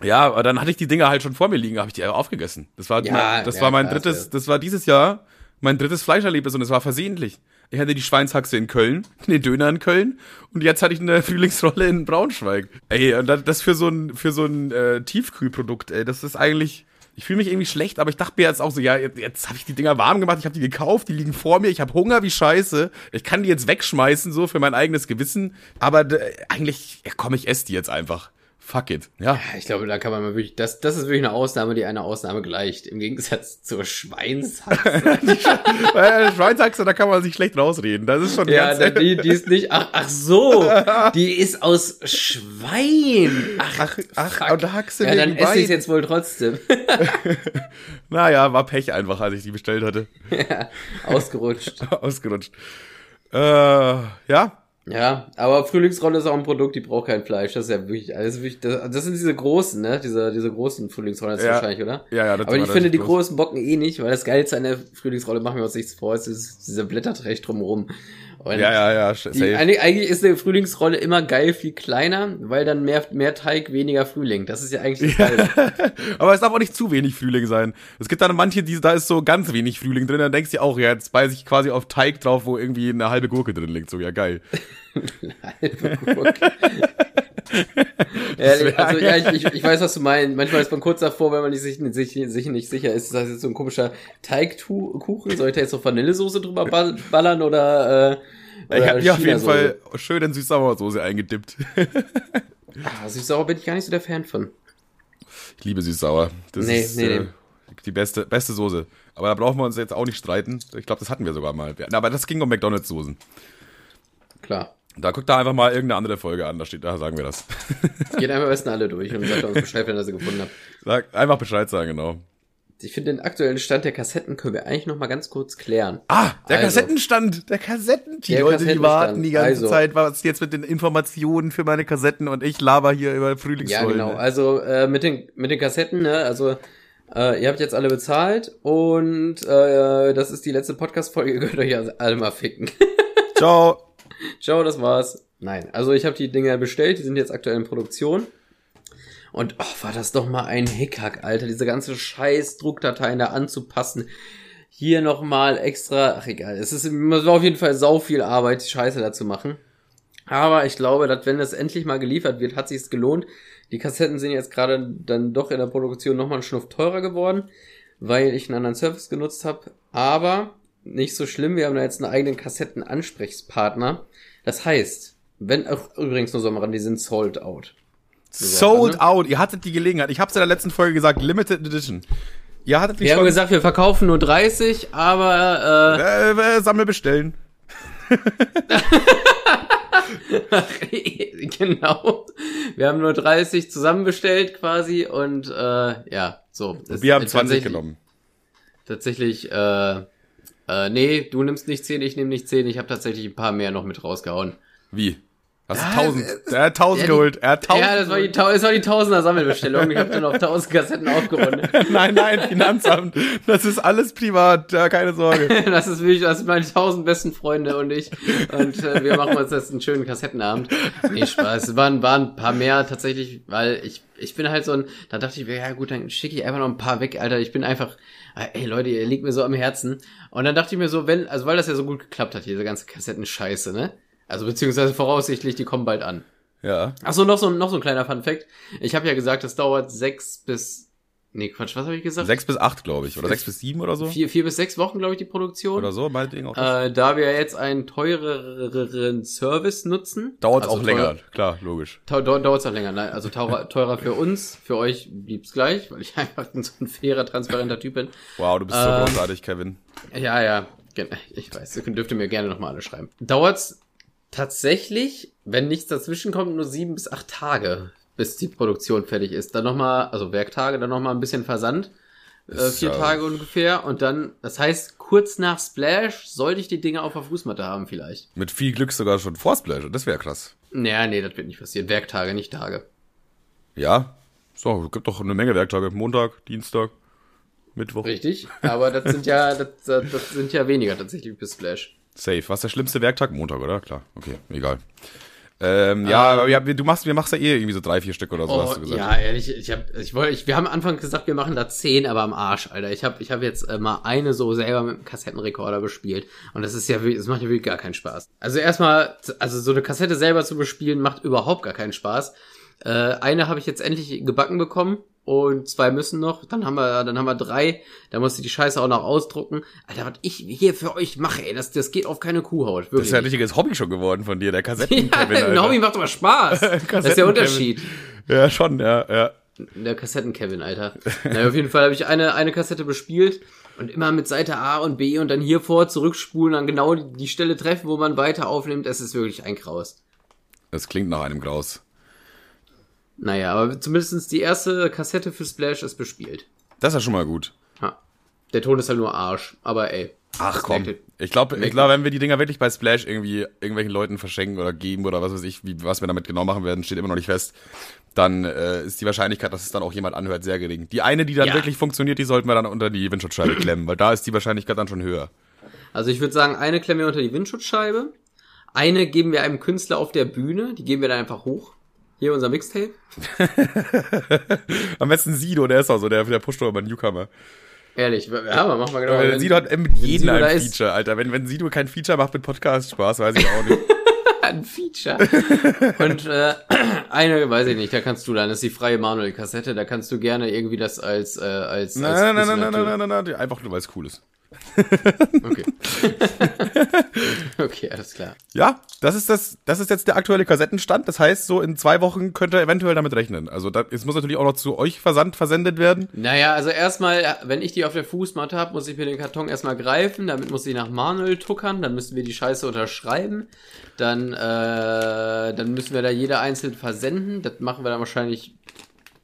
Ja, aber dann hatte ich die Dinger halt schon vor mir liegen, habe ich die aufgegessen. Das war, Ja, mein, das ja, war mein klar, drittes, ja. das war dieses Jahr mein drittes Fleischerlebnis und es war versehentlich. Ich hatte die Schweinshaxe in Köln, [laughs] den Döner in Köln und jetzt hatte ich eine [laughs] Frühlingsrolle in Braunschweig. Ey, und das- das für so ein, für so ein äh, Tiefkühlprodukt, ey, das ist eigentlich, ich fühle mich irgendwie schlecht, aber ich dachte mir jetzt auch so, ja, jetzt, jetzt habe ich die Dinger warm gemacht, ich habe die gekauft, die liegen vor mir, ich habe Hunger wie Scheiße, ich kann die jetzt wegschmeißen, so für mein eigenes Gewissen, aber d- eigentlich, ja, komm, ich esse die jetzt einfach. Fuck it. Ja. Ich glaube, da kann man mal wirklich, das, das ist wirklich eine Ausnahme, die einer Ausnahme gleicht. Im Gegensatz zur Schweinshaxe. [laughs] Äh, Schweinshaxe, da kann man sich schlecht rausreden. Das ist schon ja, ganz, die, die ist nicht, ach, ach so, die ist aus Schwein. Ach, Ach, ach, und Haxe Ja, dann esse ich Wein. jetzt wohl trotzdem. [laughs] Naja, war Pech einfach, als ich die bestellt hatte. ja, ausgerutscht. [laughs] Ausgerutscht. Äh, ja. Ja, aber Frühlingsrolle ist auch ein Produkt, die braucht kein Fleisch. Das ist ja wirklich, das, ist wirklich, das, das sind diese großen, ne? Diese, diese großen Frühlingsrollen ist Ja. wahrscheinlich, oder? Ja, ja, das Aber ich finde, die großen bocken eh nicht, weil das Geilste an der Frühlingsrolle, machen wir uns nichts vor, ist, ist dieser Blätterteig drumherum. Und Ja, ja, ja, safe. eigentlich, ist eine Frühlingsrolle immer geil viel kleiner, weil dann mehr, mehr Teig, weniger Frühling. Das ist ja eigentlich das Geile. [laughs] Aber es darf auch nicht zu wenig Frühling sein. Es gibt dann manche, die, da ist so ganz wenig Frühling drin, dann denkst du auch, ja, jetzt beiß ich quasi auf Teig drauf, wo irgendwie eine halbe Gurke drin liegt. So, ja, geil. [laughs] Halbe Gurke. [laughs] Ehrlich, also ja, ich, ich, ich weiß, was du meinst. Manchmal ist man kurz davor, wenn man sich, sich, sich nicht sicher ist, ist das jetzt so ein komischer Teigkuchen? Soll ich da jetzt so Vanillesoße drüber ball- ballern oder, äh, Ich oder habe mir auf jeden? Fall schön in Süß-Sauersoße eingedippt. Ah, Süß-sauer bin ich gar nicht so der Fan von. Ich liebe Süß-Sauer. Das Nee, ist nee, äh, nee. die beste, beste Soße. Aber da brauchen wir uns jetzt auch nicht streiten. Ich glaube, das hatten wir sogar mal. Aber das ging um McDonalds-Soßen. Klar. Da guckt da einfach mal irgendeine andere Folge an, da steht, da sagen wir das. [laughs] Geht einfach am besten alle durch und sagt uns Bescheid, wenn ihr sie gefunden habt. Sag, einfach Bescheid sagen, genau. Ich finde, den aktuellen Stand der Kassetten können wir eigentlich noch mal ganz kurz klären. Ah, der Also. Kassettenstand, der Kassetten. Die Der Leute, die warten die ganze Also. Zeit, was jetzt mit den Informationen für meine Kassetten und ich laber hier über Ja, Frühlingsrollen. genau. Also äh, mit den mit den Kassetten, ne? Also äh, ihr habt jetzt alle bezahlt und äh, das ist die letzte Podcast-Folge. [laughs] Ihr könnt euch also alle mal ficken. Ciao. [laughs] Ciao, das war's. Nein, also ich habe die Dinger bestellt. Die sind jetzt aktuell in Produktion. Und oh, war das doch mal ein Hickhack, Alter, diese ganze scheiß Druckdateien da anzupassen. Hier nochmal extra, ach egal, es ist es war auf jeden Fall sau viel Arbeit, die Scheiße da zu machen. Aber ich glaube, dass wenn das endlich mal geliefert wird, hat sich's gelohnt. Die Kassetten sind jetzt gerade dann doch in der Produktion nochmal einen Schnuff teurer geworden, weil ich einen anderen Service genutzt habe. Aber nicht so schlimm, wir haben da jetzt einen eigenen Kassettenansprechpartner. Das heißt, wenn auch übrigens nur Sommer die sind sold out. Sold ne? out. Ihr hattet die Gelegenheit. Ich hab's in der letzten Folge gesagt, Limited Edition. Ihr hattet die Wir haben gesagt, wir verkaufen nur 30, aber äh, äh, Sammel bestellen. äh, [laughs] genau. Wir haben nur 30 zusammenbestellt quasi und äh, ja, so. Es- Wir haben äh, 20 tatsächlich- genommen. Tatsächlich, äh, äh, nee, du nimmst nicht 10, ich nehme nicht 10, ich habe tatsächlich ein paar mehr noch mit rausgehauen. Wie? Hast du Ja, 1000? es- Er hat 1000 ja, geholt. Er hat 1000. Ja, das war die, das war die Tausender Sammelbestellung. Ich habe dann auf 1000 Kassetten aufgerundet. [laughs] nein, nein, Finanzamt. Das ist alles privat. Ja, keine Sorge. [laughs] Das ist wirklich, das sind meine 1000 besten Freunde und ich. Und äh, wir machen uns jetzt einen schönen Kassettenabend. Nee, Spaß. Es waren, waren ein paar mehr tatsächlich, weil ich, ich bin halt so ein, da dachte ich mir, ja gut, dann schicke ich einfach noch ein paar weg, Alter. Ich bin einfach, äh, ey Leute, ihr liegt mir so am Herzen. Und dann dachte ich mir so, wenn, also weil das ja so gut geklappt hat, diese ganze Kassettenscheiße, ne? Also beziehungsweise voraussichtlich, die kommen bald an. Ja. Ach so, noch so, noch so ein kleiner Fun Fact. Ich habe ja gesagt, es dauert sechs bis, nee, Quatsch, was habe ich gesagt? Sechs bis acht, glaube ich. Oder sechs bis sieben oder so. Vier, vier bis sechs Wochen, glaube ich, die Produktion. Oder so, meinetwegen auch. das. Äh, da wir jetzt einen teureren Service nutzen. Dauert also auch länger. Klar, logisch. Dauert es auch länger. Nein, also teurer, [laughs] teurer für uns, für euch blieb's gleich, weil ich [laughs] einfach so ein fairer, transparenter Typ bin. Wow, du bist so Ähm, großartig, Kevin. Ja, ja, ich weiß, ihr dürft ihr mir gerne nochmal alle schreiben. Dauert's tatsächlich, wenn nichts dazwischen kommt, nur sieben bis acht Tage, bis die Produktion fertig ist. Dann nochmal, also Werktage, dann nochmal ein bisschen Versand. Äh, vier ja- Tage ungefähr. Und dann, das heißt, kurz nach Splash sollte ich die Dinge auf der Fußmatte haben vielleicht. Mit viel Glück sogar schon vor Splash. Das wäre krass. Naja, nee, das wird nicht passieren. Werktage, nicht Tage. Ja. So, gibt doch eine Menge Werktage. Montag, Dienstag, Mittwoch. Richtig. Aber das sind ja, [laughs] das das sind ja weniger tatsächlich bis Splash. Safe. Was ist der schlimmste Werktag? Montag, oder? Klar. Okay, egal. Ähm, ja, aber ja, du machst, wir machst ja eh irgendwie so drei, vier Stück oder so, hast du Oh, gesagt. ja, ehrlich, ich hab, ich wollte, ich, wir haben am Anfang gesagt, wir machen da zehn, aber am Arsch, Alter. Ich habe, ich habe jetzt äh, mal eine so selber mit einem Kassettenrekorder bespielt und das ist ja, wirklich- das macht ja wirklich gar keinen Spaß. Also erstmal, also so eine Kassette selber zu bespielen macht überhaupt gar keinen Spaß. Äh, eine habe ich jetzt endlich gebacken bekommen und zwei müssen noch. Dann haben wir, dann haben wir drei. Da musste ich die Scheiße auch noch ausdrucken. Alter, was ich hier für euch mache, ey, das, das geht auf keine Kuhhaut. Wirklich. Das ist ja ein richtiges Hobby schon geworden von dir, der Kassetten. [laughs] ja, ein Hobby macht aber Spaß. [laughs] das ist der Kassetten-Kevin. Unterschied. Ja, schon, ja, ja. Der Kassetten-Kevin, Alter. naja, auf jeden Fall habe ich eine, eine Kassette bespielt und immer mit Seite A und B und dann hier vor zurückspulen, dann genau die, die Stelle treffen, wo man weiter aufnimmt. Es ist wirklich ein Graus. Das klingt nach einem Graus. Naja, aber zumindestens die erste Kassette für Splash ist bespielt. Das ist ja schon mal gut. Ha. Der Ton ist halt nur Arsch, aber ey. Ach komm. Ich glaube, ich glaub, wenn wir die Dinger wirklich bei Splash irgendwie irgendwelchen Leuten verschenken oder geben oder was weiß ich, wie, was wir damit genau machen werden, steht immer noch nicht fest, dann äh, ist die Wahrscheinlichkeit, dass es dann auch jemand anhört, sehr gering. Die eine, die dann Ja. wirklich funktioniert, die sollten wir dann unter die Windschutzscheibe [clears throat] klemmen, weil da ist die Wahrscheinlichkeit dann schon höher. Also ich würde sagen, eine klemmen wir unter die Windschutzscheibe. Eine geben wir einem Künstler auf der Bühne, die geben wir dann einfach hoch. Hier unser Mixtape. [laughs] Am besten Sido, der ist auch so, der, der pusht doch immer Newcomer. Ehrlich, ja, aber mach mal genau. Wenn- Sido hat mit jedem ein ist- Feature, Alter. Wenn, wenn Sido kein Feature macht mit Podcast Spaß, weiß ich auch nicht. [laughs] ein Feature. Und äh, [clears throat] eine, weiß ich nicht, da kannst du dann, das ist die freie Manuel-Kassette, da kannst du gerne irgendwie das als, äh, als, als Nein, nein, nein, nein, Fußmatte- nein, nein, nein, nein, einfach nur, weil es cool ist. Okay. [laughs] okay, alles klar. Ja, das ist das, das ist jetzt der aktuelle Kassettenstand. Das heißt, so in zwei Wochen könnt ihr eventuell damit rechnen. Also da, es muss natürlich auch noch zu euch versandt, versendet werden. Naja, also erstmal, wenn ich die auf der Fußmatte habe, muss ich mir den Karton erstmal greifen, damit muss ich nach Manuel tuckern, dann müssen wir die Scheiße unterschreiben, dann, äh, dann müssen wir da jeder einzeln versenden, das machen wir dann wahrscheinlich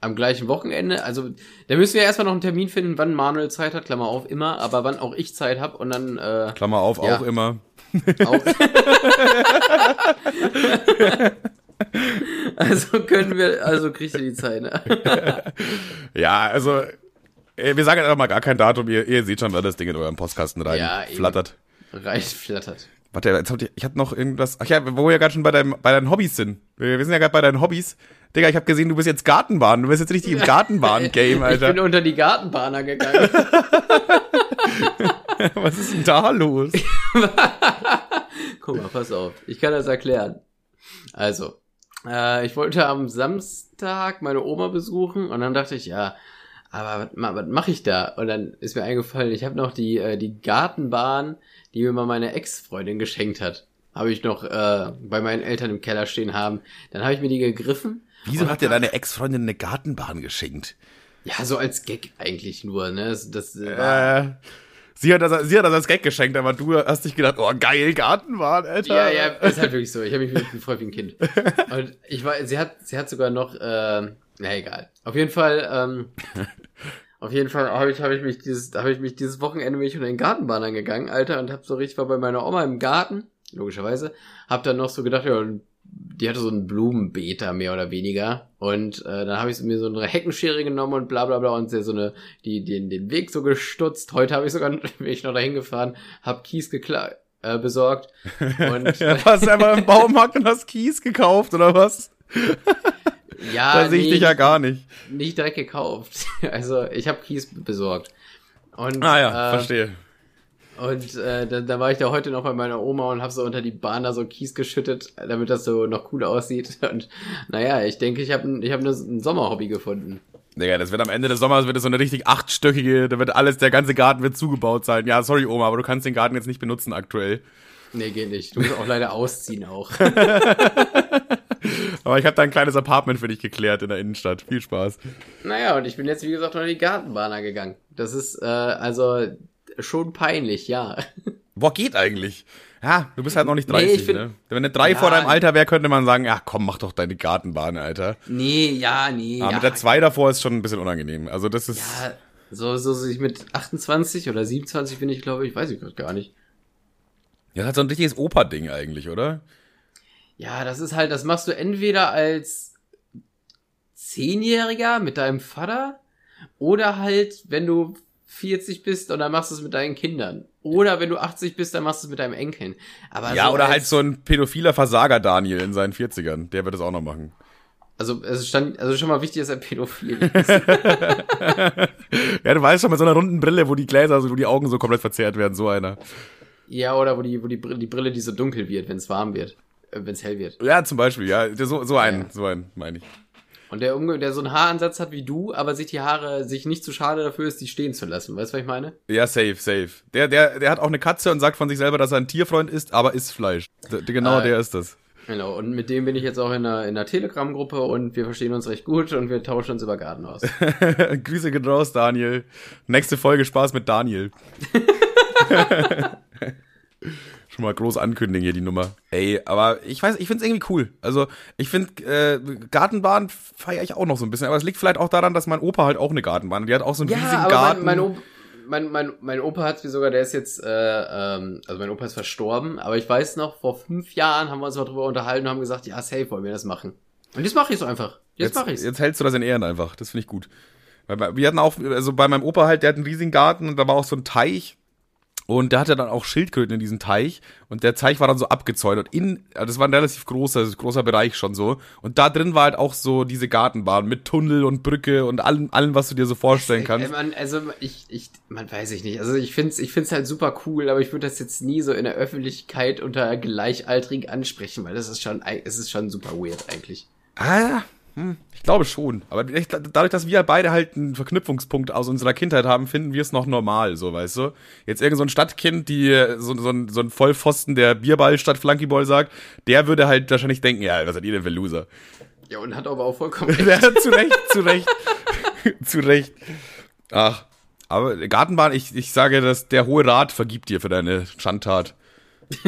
am gleichen Wochenende, also da müssen wir erstmal noch einen Termin finden, wann Manuel Zeit hat, Klammer auf, immer, aber wann auch ich Zeit habe und dann, äh, Klammer auf, Ja. auch immer. [laughs] auch. [laughs] also können wir, also kriegst du die Zeit, ne? [laughs] Ja, also, äh, wir sagen einfach mal gar kein Datum. Ihr, ihr seht schon, wann das Ding in euren Postkasten rein Ja, flattert. Reicht, flattert. Warte, jetzt habt ihr, ich hatte noch irgendwas. Ach ja, wo wir ja gerade schon bei, deinem, bei deinen Hobbys sind. Wir, wir sind ja gerade bei deinen Hobbys. Digga, ich habe gesehen, du bist jetzt Gartenbahn. Du bist jetzt richtig im Gartenbahn-Game, [laughs] Ich bin Alter. unter die Gartenbahner gegangen. [laughs] Was ist denn da los? [laughs] Guck mal, pass auf. Ich kann das erklären. Also, äh, ich wollte am Samstag meine Oma besuchen und dann dachte ich, ja, aber was, was mache ich da? Und dann ist mir eingefallen, ich habe noch die, äh, die Gartenbahn, die mir mal meine Ex-Freundin geschenkt hat. Habe ich noch äh, bei meinen Eltern im Keller stehen haben. Dann habe ich mir die gegriffen. Wieso hat dir deine Ex-Freundin eine Gartenbahn geschenkt? Ja, so als Gag eigentlich nur, ne? Das, Äh, sie, hat das, sie hat das als Gag geschenkt, aber du hast dich gedacht, oh geil, Gartenbahn, Alter. Ja, ja, ist halt wirklich so. Ich habe mich wirklich gefreut wie ein Kind. Und ich war, sie hat, sie hat sogar noch, äh, na egal. Auf jeden Fall, ähm, [laughs] auf jeden Fall habe ich, habe ich mich dieses, habe ich mich dieses Wochenende mich unter den Gartenbahn angegangen, Alter, und habe so richtig war bei meiner Oma im Garten, logischerweise, hab dann noch so gedacht, ja, die hatte so ein Blumenbeet da mehr oder weniger und äh, dann habe ich mir so eine Heckenschere genommen und bla bla bla und so eine die den den Weg so gestutzt. Heute habe ich sogar [laughs] bin ich noch dahin gefahren, hab Kies gekla äh, besorgt [laughs] und Ja, du einfach im Baumarkt und hast Kies gekauft, oder was? [laughs] Ja, Da sehe ich nee, dich ja gar nicht. nicht direkt gekauft. Also ich habe Kies besorgt. Und, Ah ja, äh, verstehe. Und äh, da, da war ich da heute noch bei meiner Oma und habe so unter die Bahn da so Kies geschüttet, damit das so noch cool aussieht. [laughs] Und naja, ich denke, ich habe ich hab ne- ein Sommerhobby gefunden. Digga, das wird am Ende des Sommers wird es so eine richtig achtstöckige, da wird alles, der ganze Garten wird zugebaut sein. Ja, sorry Oma, aber du kannst den Garten jetzt nicht benutzen aktuell. Nee, geht nicht. Du musst auch leider ausziehen auch. [laughs] Aber ich habe da ein kleines Apartment für dich geklärt in der Innenstadt. Viel Spaß. naja, und ich bin jetzt, wie gesagt, unter die Gartenbahner gegangen. Das ist äh, also schon peinlich, ja. Boah, geht eigentlich. Ja, du bist halt noch nicht Nee, 30, ich find- ne? Wenn eine 3 Ja. vor deinem Alter wäre, könnte man sagen, ja komm, mach doch deine Gartenbahn, Alter. Nee, ja, nee. Aber ja, mit der 2 davor ist schon ein bisschen unangenehm. Also das ist. Ja, so, so, so ich mit 28 oder 27 bin ich, glaube ich, weiß ich grad gar nicht. Ja, das hat so ein richtiges Opa-Ding eigentlich, oder? Ja, das ist halt, das machst du entweder als Zehnjähriger mit deinem Vater oder halt, wenn du 40 bist und dann machst du es mit deinen Kindern. Oder wenn du 80 bist, dann machst du es mit deinem Enkeln. Aber ja, so oder halt so ein pädophiler Versager Daniel in seinen 40ern. Der wird das auch noch machen. Also es stand, also schon mal wichtig, dass er pädophil [laughs] ist. Ja, du weißt schon, mit so einer runden Brille, wo die Gläser, so, wo die Augen so komplett verzerrt werden, so einer. ja, oder wo die, wo die Brille, die Brille, die so dunkel wird, wenn es warm wird, äh, wenn es hell wird. Ja, zum Beispiel, ja. So, so einen, Ja. so einen, meine ich. Und der, umge- der so einen Haaransatz hat wie du, aber sich die Haare sich nicht zu schade dafür ist, die stehen zu lassen. Weißt du, was ich meine? Ja, safe, safe. Der, der, der hat auch eine Katze und sagt von sich selber, dass er ein Tierfreund ist, aber isst Fleisch. D genau Ah, der ist das. Genau, und mit dem bin ich jetzt auch in einer, in einer Telegram-Gruppe und wir verstehen uns recht gut und wir tauschen uns über Garten aus. [laughs] Grüße geht raus, Daniel. Nächste Folge Spaß mit Daniel. [laughs] [laughs] Schon mal groß ankündigen hier die Nummer. Ey, aber ich weiß, ich find's irgendwie cool. Also, ich find äh, Gartenbahn feiere ich auch noch so ein bisschen. Aber es liegt vielleicht auch daran, dass mein Opa halt auch eine Gartenbahn hat. Die hat auch so einen riesigen aber Garten. mein, mein, Opa, mein, mein, mein Opa hat wie sogar, der ist jetzt, äh, ähm, also mein Opa ist verstorben, aber ich weiß noch, vor fünf Jahren haben wir uns mal drüber unterhalten und haben gesagt, ja, safe wollen wir das machen. Und jetzt mache ich so einfach. Jetzt, mache ich's. Jetzt hältst du das in Ehren einfach. Das finde ich gut. Wir hatten auch, also bei meinem Opa halt, der hat einen riesigen Garten und da war auch so ein Teich. Und der hatte dann auch Schildkröten in diesem Teich. Und der Teich war dann so abgezäunt. Und in, also das war ein relativ großer, großer Bereich schon so. Und da drin war halt auch so diese Gartenbahn mit Tunnel und Brücke und allem, allem was du dir so vorstellen kannst. Ey, man, also ich, ich, man weiß ich nicht. Also ich find's, ich find's halt super cool, aber ich würde das jetzt nie so in der Öffentlichkeit unter Gleichaltrigen ansprechen, weil das ist schon, es ist schon super weird eigentlich. Ah, hm, ich glaube schon. Aber ich, dadurch, dass wir beide halt einen Verknüpfungspunkt aus unserer Kindheit haben, finden wir es noch normal, so, weißt du? Jetzt irgend so ein Stadtkind, die so, so, ein, so ein Vollpfosten, der Bierball statt Flunkyball sagt, der würde halt wahrscheinlich denken, ja, was seid ihr denn für Loser? Ja, und hat aber auch vollkommen [laughs] recht. ja, zu Recht, zu Recht. [laughs] zu Recht. Ach, aber Gartenbahn, ich, ich sage, dass der Hohe Rat vergibt dir für deine Schandtat.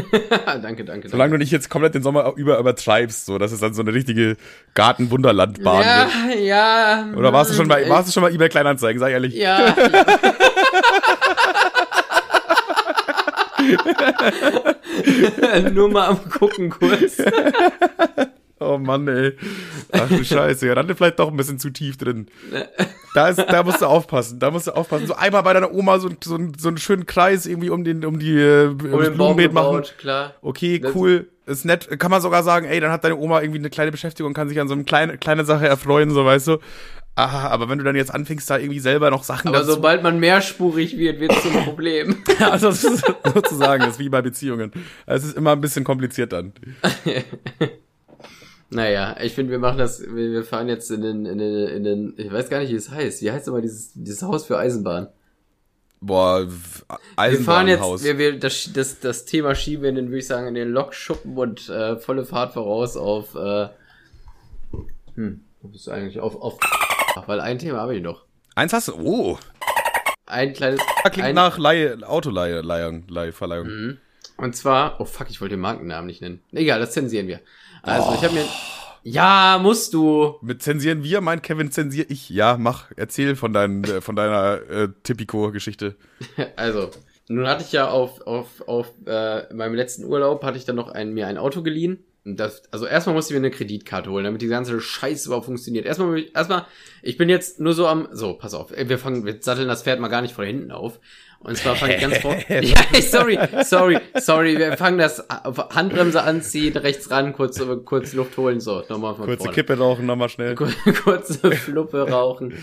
[laughs] danke, danke. Solange du nicht jetzt komplett den Sommer über übertreibst, so, dass es dann so eine richtige Garten-Wunderlandbahn ja, wird. Ja, Oder warst du schon mal, warst du schon mal eBay Kleinanzeigen, sag ehrlich? Ja. [laughs] [laughs] Nur mal am gucken kurz. Oh Mann, ey. Ach du Scheiße. Ja, dann vielleicht doch ein bisschen zu tief drin. Da, ist, da musst du aufpassen. Da musst du aufpassen. So einmal bei deiner Oma so, so, so einen schönen Kreis irgendwie um den, um die, um den Blumenbeet machen. Klar. Okay, cool. Ist nett. Kann man sogar sagen, ey, dann hat deine Oma irgendwie eine kleine Beschäftigung und kann sich an so eine kleine, kleine Sache erfreuen, so weißt du. Aha, aber wenn du dann jetzt anfängst, da irgendwie selber noch Sachen Aber sobald man mehrspurig wird, wird es zum Problem. [laughs] also das ist sozusagen, das ist wie bei Beziehungen. Es ist immer ein bisschen kompliziert dann. [laughs] Naja, ich finde, wir machen das, wir fahren jetzt in den, in den, in den, ich weiß gar nicht, wie es heißt. Wie heißt immer dieses, dieses Haus für Eisenbahn? Boah, Eisenbahnhaus. Wir fahren jetzt, wir, wir, das, das, das Thema schieben wir in den, würde ich sagen, in den Lokschuppen und äh, volle Fahrt voraus auf, äh, hm, wo bist du eigentlich? Auf, auf, weil ein Thema habe ich noch. Eins hast du, oh. Ein kleines. Klingt ein, nach Leihe, Autoleihe, Leihung, Leihverleihung. Mhm. Und zwar, oh fuck, ich wollte den Markennamen nicht nennen. Egal, das zensieren wir. Also, oh. ich habe mir. Ja, musst du. Mit zensieren wir, meint Kevin, zensier ich. Ja, mach, erzähl von, dein, äh, von deiner äh, Tipico-Geschichte. [laughs] Also, nun hatte ich ja auf, auf, auf äh, meinem letzten Urlaub, hatte ich dann noch ein, mir ein Auto geliehen. Das, also erstmal musste ich mir eine Kreditkarte holen, damit die ganze Scheiße überhaupt funktioniert. Erstmal, erstmal, ich bin jetzt nur so am, so, pass auf, wir fangen, wir satteln das Pferd mal gar nicht von hinten auf. Und zwar fange ich ganz vor. [laughs] [laughs] ja, sorry, sorry, sorry. Wir fangen das Handbremse anziehen, rechts ran, kurz, kurz Luft holen, so, nochmal von Kurze vorne. Kippe rauchen, nochmal schnell. [laughs] Kurze Fluppe rauchen.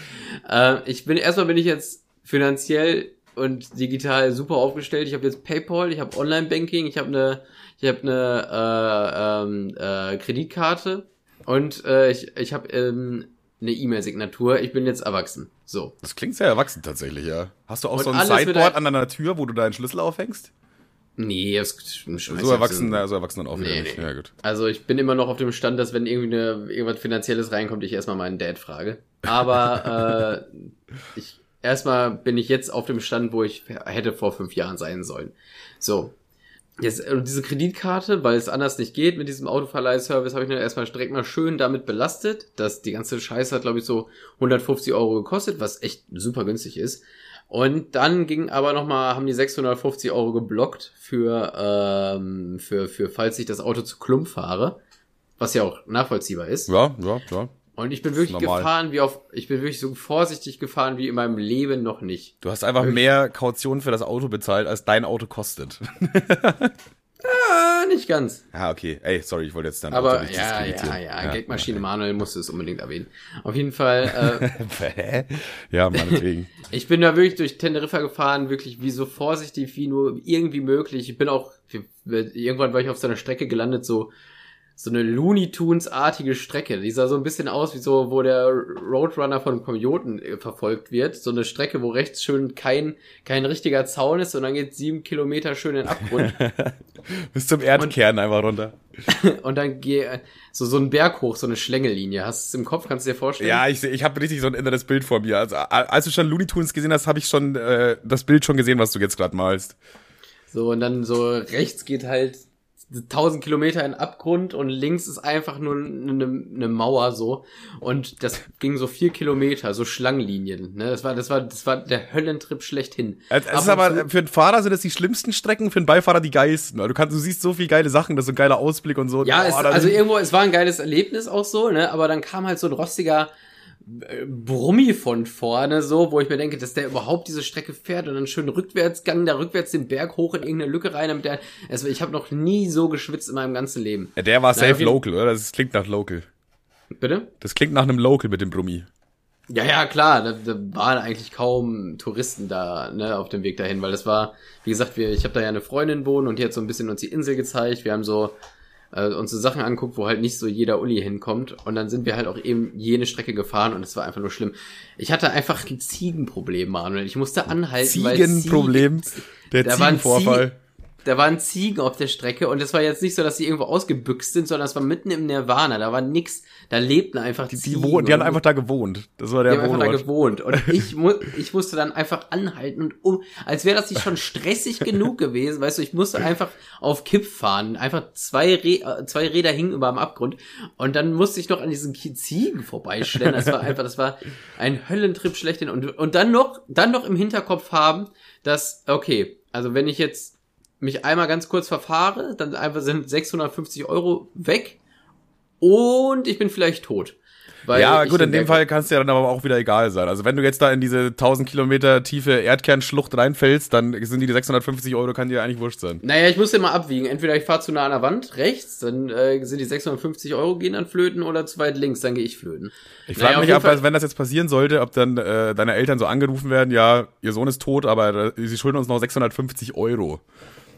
äh, ich bin, erstmal bin ich jetzt finanziell und digital super aufgestellt. Ich habe jetzt PayPal, ich habe Online-Banking, ich habe eine, ich habe eine äh, ähm, äh, Kreditkarte und äh, ich, ich habe ähm, eine E-Mail-Signatur. Ich bin jetzt erwachsen. So. Das klingt sehr erwachsen tatsächlich, ja. Hast du auch und so ein Sideboard an deiner Tür, wo du deinen Schlüssel aufhängst? Nee, das ist schon so erwachsen, so erwachsen dann auch nee, nicht. Nee. Ja, gut. Also ich bin immer noch auf dem Stand, dass wenn irgendwie eine, irgendwas Finanzielles reinkommt, ich erstmal meinen Dad frage. Aber äh, [laughs] ich erstmal bin ich jetzt auf dem Stand, wo ich hätte vor fünf Jahren sein sollen. So, Jetzt, äh, diese Kreditkarte, weil es anders nicht geht mit diesem Autoverleihservice, habe ich dann erstmal direkt mal schön damit belastet. dass die ganze Scheiße hat, glaube ich, so 150 Euro gekostet, was echt super günstig ist. Und dann ging aber nochmal, haben die 650 Euro geblockt für, ähm, für, für, falls ich das Auto zu Klump fahre. Was ja auch nachvollziehbar ist. Ja, ja, ja. Und ich bin wirklich gefahren wie auf, ich bin wirklich so vorsichtig gefahren wie in meinem Leben noch nicht. Du hast einfach wirklich. mehr Kaution für das Auto bezahlt, als dein Auto kostet. ja, [laughs] nicht ganz. Ja, okay. Ey, sorry, ich wollte jetzt dann Aber ja, ja, ja, ja, Geldmaschine Manuel musste es unbedingt erwähnen. Auf jeden Fall. Äh, [laughs] ja, meinetwegen. [laughs] ich bin da wirklich durch Teneriffa gefahren, wirklich wie so vorsichtig wie nur irgendwie möglich. Ich bin auch, irgendwann war ich auf so einer Strecke gelandet, so so eine Looney Tunes-artige Strecke. Die sah so ein bisschen aus wie so, wo der Roadrunner von Komioten äh, verfolgt wird. So eine Strecke, wo rechts schön kein, kein richtiger Zaun ist und dann geht sieben Kilometer schön in den Abgrund. [laughs] Bis zum Erdkern und, einfach runter. [laughs] und dann geh so, so ein Berg hoch, so eine Schlängellinie. Hast du es im Kopf? Kannst du dir vorstellen? Ja, ich, ich habe richtig so ein inneres Bild vor mir. Also, als du schon Looney Tunes gesehen hast, habe ich schon äh, das Bild schon gesehen, was du jetzt gerade malst. So, und dann so rechts geht halt 1000 Kilometer in Abgrund und links ist einfach nur eine, eine Mauer so und das ging so vier Kilometer, so Schlangenlinien. Ne? Das war, das war, das war der Höllentrip schlechthin. Es ist aber für einen Fahrer sind das die schlimmsten Strecken, für einen Beifahrer die geilsten. Du kannst, du siehst so viel geile Sachen, das ist so ein geiler Ausblick und so. Ja, oh, es, also irgendwo, es war ein geiles Erlebnis auch so, ne? Aber dann kam halt so ein rostiger Brummi von vorne, so, wo ich mir denke, dass der überhaupt diese Strecke fährt und dann schön Rückwärtsgang, da rückwärts den Berg hoch in irgendeine Lücke rein, damit der, also ich habe noch nie so geschwitzt in meinem ganzen Leben. Ja, der war Na, safe local, oder? Das klingt nach local. Bitte? Das klingt nach einem Local mit dem Brummi. Ja, ja, klar, da, da waren eigentlich kaum Touristen da, ne, auf dem Weg dahin, weil das war, wie gesagt, wir, ich habe da ja eine Freundin wohnen und die hat so ein bisschen uns die Insel gezeigt. Wir haben so äh, uns so Sachen anguckt, wo halt nicht so jeder Uli hinkommt. Und dann sind wir halt auch eben jene Strecke gefahren und es war einfach nur schlimm. Ich hatte einfach ein Ziegenproblem, Manuel. Ich musste anhalten, weil Ziegenproblem. Der Da waren Ziegenvorfall. Da waren Ziegen auf der Strecke und es war jetzt nicht so, dass sie irgendwo ausgebüxt sind, sondern es war mitten im Nirvana. Da war nix, da lebten einfach Die, Ziegen. die, wohnen, die haben einfach da gewohnt. Das war die der haben einfach da gewohnt. Und [laughs] ich, mu ich musste dann einfach anhalten und um, als wäre das nicht schon stressig genug gewesen, weißt du, ich musste einfach auf Kipp fahren. Einfach zwei, Rä äh, zwei Räder hingen über am Abgrund. Und dann musste ich noch an diesen Ziegen vorbeistellen. Das war einfach, das war ein Höllentrip schlechthin. Und, und dann noch, dann noch im Hinterkopf haben, dass, okay, also wenn ich jetzt mich einmal ganz kurz verfahre, dann einfach sind 650 Euro weg und ich bin vielleicht tot. Weil ja, gut, in dem Fall kann es dir dann aber auch wieder egal sein. Also wenn du jetzt da in diese 1000 Kilometer tiefe Erdkernschlucht reinfällst, dann sind die 650 Euro, kann dir eigentlich wurscht sein. Naja, ich muss immer abwiegen. Entweder ich fahre zu nah an der Wand, rechts, dann äh, sind die 650 Euro gehen dann flöten oder zu weit links, dann gehe ich flöten. Ich Naja, frage auf mich, Fall- das- wenn das jetzt passieren sollte, ob dann äh, deine Eltern so angerufen werden, ja, ihr Sohn ist tot, aber äh, sie schulden uns noch 650 Euro.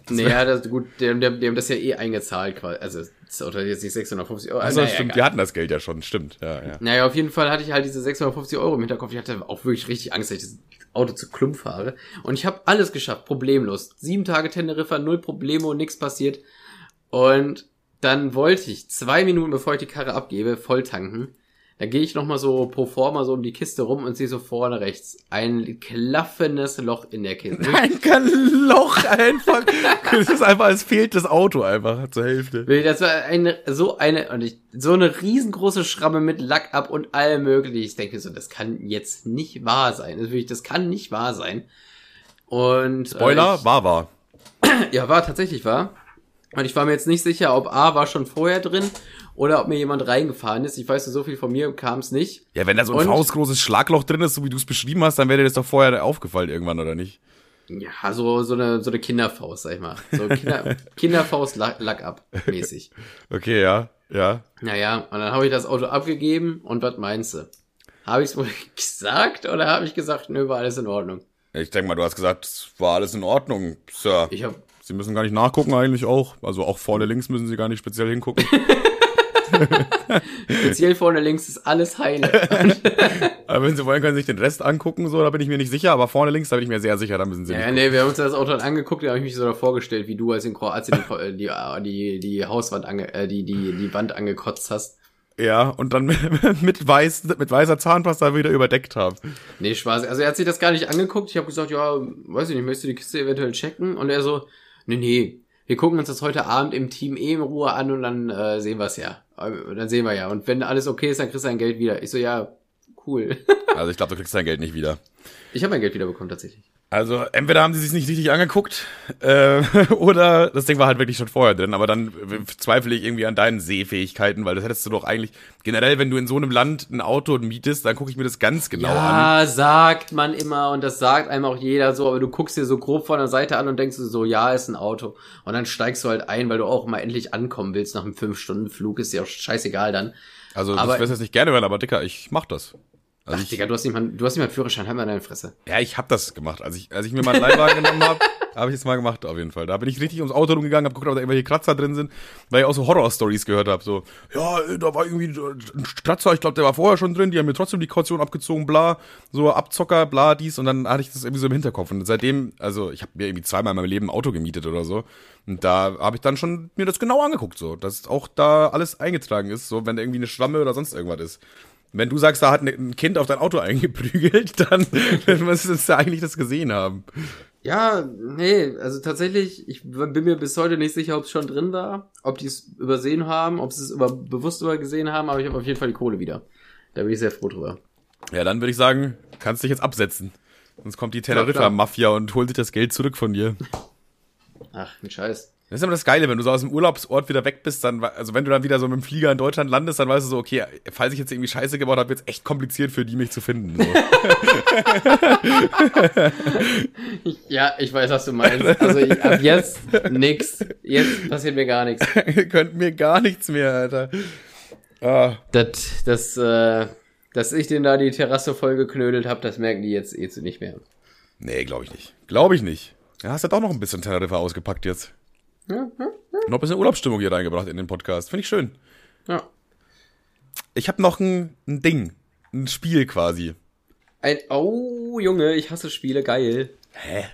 Naja, das, gut, die, die, die haben das ja eh eingezahlt quasi. Also, hat jetzt nicht 650 Euro. Also naja, stimmt, egal. die hatten das Geld ja schon, stimmt, ja, ja. Naja, auf jeden Fall hatte ich halt diese 650 Euro im Hinterkopf. Ich hatte auch wirklich richtig Angst, dass ich das Auto zu Klump fahre. Und ich habe alles geschafft, problemlos. Sieben Tage Teneriffa, null Probleme und nichts passiert. Und dann wollte ich zwei Minuten, bevor ich die Karre abgebe, voll tanken. Da gehe ich nochmal so pro forma so um die Kiste rum und sehe so vorne rechts ein klaffendes Loch in der Kiste. [laughs] Ein kein Loch einfach. Das ist einfach, es fehlt das Auto einfach zur Hälfte. Das war eine, so eine, und ich, so eine riesengroße Schramme mit Lack ab und allem möglichen. Ich denke so, das kann jetzt nicht wahr sein. Das, wirklich, das kann nicht wahr sein. Und, Spoiler, äh, ich, war wahr. ja, war tatsächlich wahr. Und ich war mir jetzt nicht sicher, ob A war schon vorher drin oder ob mir jemand reingefahren ist. Ich weiß nur, so viel von mir kam es nicht. Ja, wenn da so ein Und- faustgroßes Schlagloch drin ist, so wie du es beschrieben hast, dann wäre dir das doch vorher aufgefallen irgendwann, oder nicht? Ja, so, so eine, so eine Kinderfaust, sag ich mal. So Kinder, [laughs] Kinderfaust Lack, ab, mäßig. Okay, ja, ja. Naja, und dann habe ich das Auto abgegeben und was meinst du? Habe ich es wohl [laughs] gesagt oder habe ich gesagt, nö, war alles in Ordnung? Ich denke mal, du hast gesagt, es war alles in Ordnung, Sir. Ich habe Sie müssen gar nicht nachgucken eigentlich auch. Also auch vorne links müssen Sie gar nicht speziell hingucken. [laughs] [laughs] speziell vorne links ist alles heile. [laughs] aber wenn Sie wollen, können Sie sich den Rest angucken, so, da bin ich mir nicht sicher. Aber vorne links, da bin ich mir sehr sicher, da müssen Sie ja, nee, wir haben uns das Auto dann angeguckt, da habe ich mich so davor gestellt, wie du als in Kroatien die, die, die, die Hauswand ange, äh, die, die, die Wand angekotzt hast. Ja, und dann [laughs] mit, weiß, mit weißer Zahnpasta wieder überdeckt haben. Nee, Spaß. Also er hat sich das gar nicht angeguckt. Ich habe gesagt, ja, weiß ich nicht, möchtest du die Kiste eventuell checken? Und er so, nee, nee, wir gucken uns das heute Abend im Team eh in Ruhe an und dann äh, sehen wir es ja. Äh, Dann sehen wir ja. Und wenn alles okay ist, dann kriegst du dein Geld wieder. Ich so, ja, cool. [laughs] Also ich glaube, du kriegst dein Geld nicht wieder. Ich habe mein Geld wiederbekommen tatsächlich. Also entweder haben sie sich nicht richtig angeguckt äh, [laughs] oder das Ding war halt wirklich schon vorher drin. Aber dann zweifle ich irgendwie an deinen Sehfähigkeiten, weil das hättest du doch eigentlich generell, wenn du in so einem Land ein Auto mietest, dann gucke ich mir das ganz genau an. ja, sagt man immer und das sagt einem auch jeder so, aber du guckst dir so grob von der Seite an und denkst so, ja, ist ein Auto. Und dann steigst du halt ein, weil du auch mal endlich ankommen willst nach einem 5-Stunden-Flug, ist dir auch scheißegal dann. Also Aber- das du jetzt nicht gerne hören, aber Dicker, ich mach das. Also Ach, ich, Digga, du hast nicht mal, du hast nicht mal einen Führerschein, halt mal deine Fresse. ja, ich hab das gemacht. Als ich, als ich mir meinen Leihwagen [laughs] genommen habe, habe ich es mal gemacht auf jeden Fall. Da bin ich richtig ums Auto rumgegangen, habe geguckt, ob da irgendwelche Kratzer drin sind, weil ich auch so Horror-Stories gehört habe. So, ja, äh, da war irgendwie ein Kratzer, ich glaube, der war vorher schon drin, die haben mir trotzdem die Kaution abgezogen, bla, so Abzocker, bla, dies und dann hatte ich das irgendwie so im Hinterkopf. Und seitdem, also ich habe mir irgendwie zweimal in meinem Leben ein Auto gemietet oder so. Und da habe ich dann schon mir das genau angeguckt, so, dass auch da alles eingetragen ist, so, wenn da irgendwie eine Schwamme oder sonst irgendwas ist. Wenn du sagst, da hat ein Kind auf dein Auto [laughs] eingeprügelt, dann, [laughs] dann muss es ja eigentlich das gesehen haben. Ja, nee, also tatsächlich, ich bin mir bis heute nicht sicher, ob es schon drin war, ob die es übersehen haben, ob sie es über, bewusst übergesehen haben, aber ich habe auf jeden Fall die Kohle wieder. Da bin ich sehr froh drüber. Ja, dann würde ich sagen, kannst dich jetzt absetzen. Sonst kommt die. Teneriffa-Mafia und holt sich das Geld zurück von dir. Ach, ein Scheiß. Das ist immer das Geile, wenn du so aus dem Urlaubsort wieder weg bist, dann, also wenn du dann wieder so mit dem Flieger in Deutschland landest, dann weißt du so, okay, falls ich jetzt irgendwie Scheiße gebaut habe, wird es echt kompliziert für die, mich zu finden. So. [laughs] ja, ich weiß, was du meinst. Also ich, ab jetzt nix. Jetzt passiert mir gar nichts. [laughs] Ihr könnt mir gar nichts mehr, Alter. Ah. Das, das, äh, dass ich den da die Terrasse voll geknödelt habe, das merken die jetzt eh zu nicht mehr. Nee, glaube ich nicht. Glaube ich nicht. Ja, hast du doch noch ein bisschen Teneriffa ausgepackt jetzt. Ja, ja, ja. Noch ein bisschen Urlaubsstimmung hier reingebracht in den Podcast. Finde ich schön. ja. Ich habe noch ein, ein Ding. Ein Spiel quasi. Ein, oh, Junge, ich hasse Spiele, geil. Hä?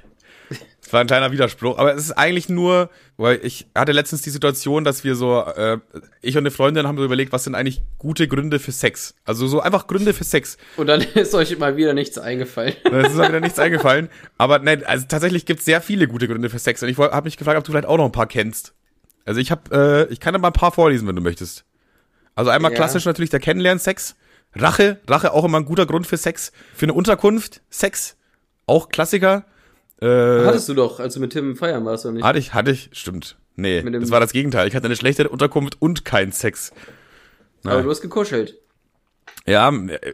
Das war ein kleiner Widerspruch, aber es ist eigentlich nur, weil ich hatte letztens die Situation, dass wir so, äh, ich und eine Freundin haben so überlegt, was sind eigentlich gute Gründe für Sex? Also so einfach Gründe für Sex. Und dann [laughs] ist euch mal wieder nichts eingefallen. [laughs] Es ist mir wieder nichts eingefallen. Aber nein, also tatsächlich gibt es sehr viele gute Gründe für Sex. Und ich habe mich gefragt, ob du vielleicht auch noch ein paar kennst. Also ich habe, äh, ich kann da mal ein paar vorlesen, wenn du möchtest. Also einmal Ja. klassisch natürlich der Kennenlernsex. Rache, Rache auch immer ein guter Grund für Sex. Für eine Unterkunft, Sex, auch Klassiker. Äh, Hattest du doch, als du mit Tim feiern warst, oder nicht? hatte ich, hatte ich, stimmt. Nee, das war das Gegenteil. Ich hatte eine schlechte Unterkunft und keinen Sex. Aber du hast gekuschelt. Ja,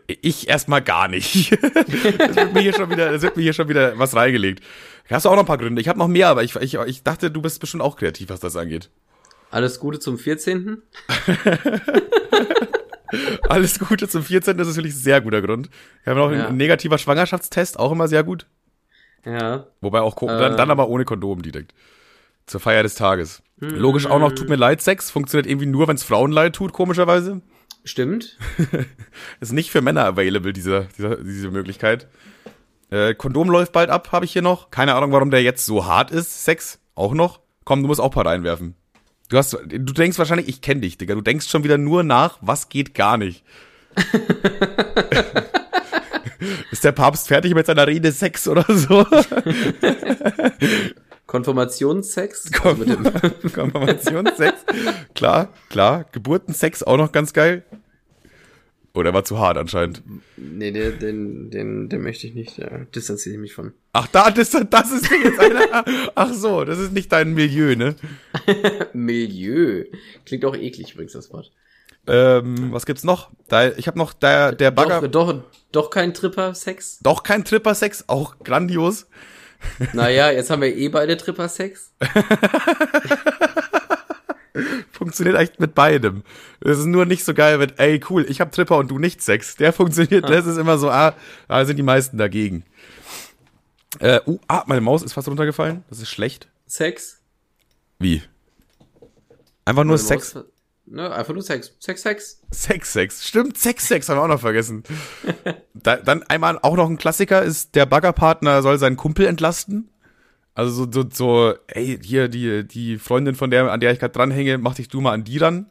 ich erstmal gar nicht. [laughs] das wird mir hier schon wieder, das wird mir hier schon wieder was reingelegt. Hast du auch noch ein paar Gründe? Ich habe noch mehr, aber ich, ich, ich dachte, du bist bestimmt auch kreativ, was das angeht. Alles Gute zum 14. [laughs] Alles Gute zum 14. Das ist natürlich ein sehr guter Grund. Wir haben noch Ja. ein negativer Schwangerschaftstest, auch immer sehr gut. Ja. Wobei auch, Äh. dann, dann aber ohne Kondom direkt. Zur Feier des Tages. Logisch auch noch, tut mir leid, Sex. Funktioniert irgendwie nur, wenn es Frauen leid tut, komischerweise. Stimmt. [laughs] Ist nicht für Männer available, diese, diese, diese Möglichkeit. Äh, Kondom läuft bald ab, habe ich hier noch. Keine Ahnung, warum der jetzt so hart ist. Sex auch noch. Komm, du musst auch ein paar reinwerfen. Du hast, du denkst wahrscheinlich, ich kenne dich, Digga. Du denkst schon wieder nur nach, was geht gar nicht. [laughs] ist der Papst fertig mit seiner Rede Sex oder so? [laughs] Konfirmationssex. Also mit dem- [laughs] Konfirmationssex. Klar, klar. Geburtensex auch noch ganz geil. Oh, der war zu hart anscheinend. nee, den, den, den, den möchte ich nicht. Da distanziere ich mich von. Ach, da, das, das ist jetzt einer. Ach so, das ist nicht dein Milieu, ne? [laughs] Milieu. Klingt auch eklig übrigens, das Wort. Ähm, was gibt's noch? Da, ich habe noch der, der Bagger. Doch, doch, doch kein Tripper-Sex? Doch kein Tripper-Sex, auch grandios. Naja, jetzt haben wir eh beide Tripper-Sex. [laughs] Funktioniert echt mit beidem. Es ist nur nicht so geil mit, ey, cool, ich hab Tripper und du nicht Sex. Der funktioniert, das ist immer so, ah, da sind die meisten dagegen. Äh, uh, ah, meine Maus ist fast runtergefallen. Das ist schlecht. Sex? Wie? Einfach nur Meine Sex. Maus- Ne, einfach nur Sex. Sex, Sex. Sex, Sex. Stimmt, Sex, Sex haben wir auch noch vergessen. [laughs] da, dann einmal auch noch ein Klassiker ist, der Baggerpartner soll seinen Kumpel entlasten. Also so, so, so ey, hier, die, die Freundin von der, an der ich gerade dranhänge, mach dich du mal an die ran.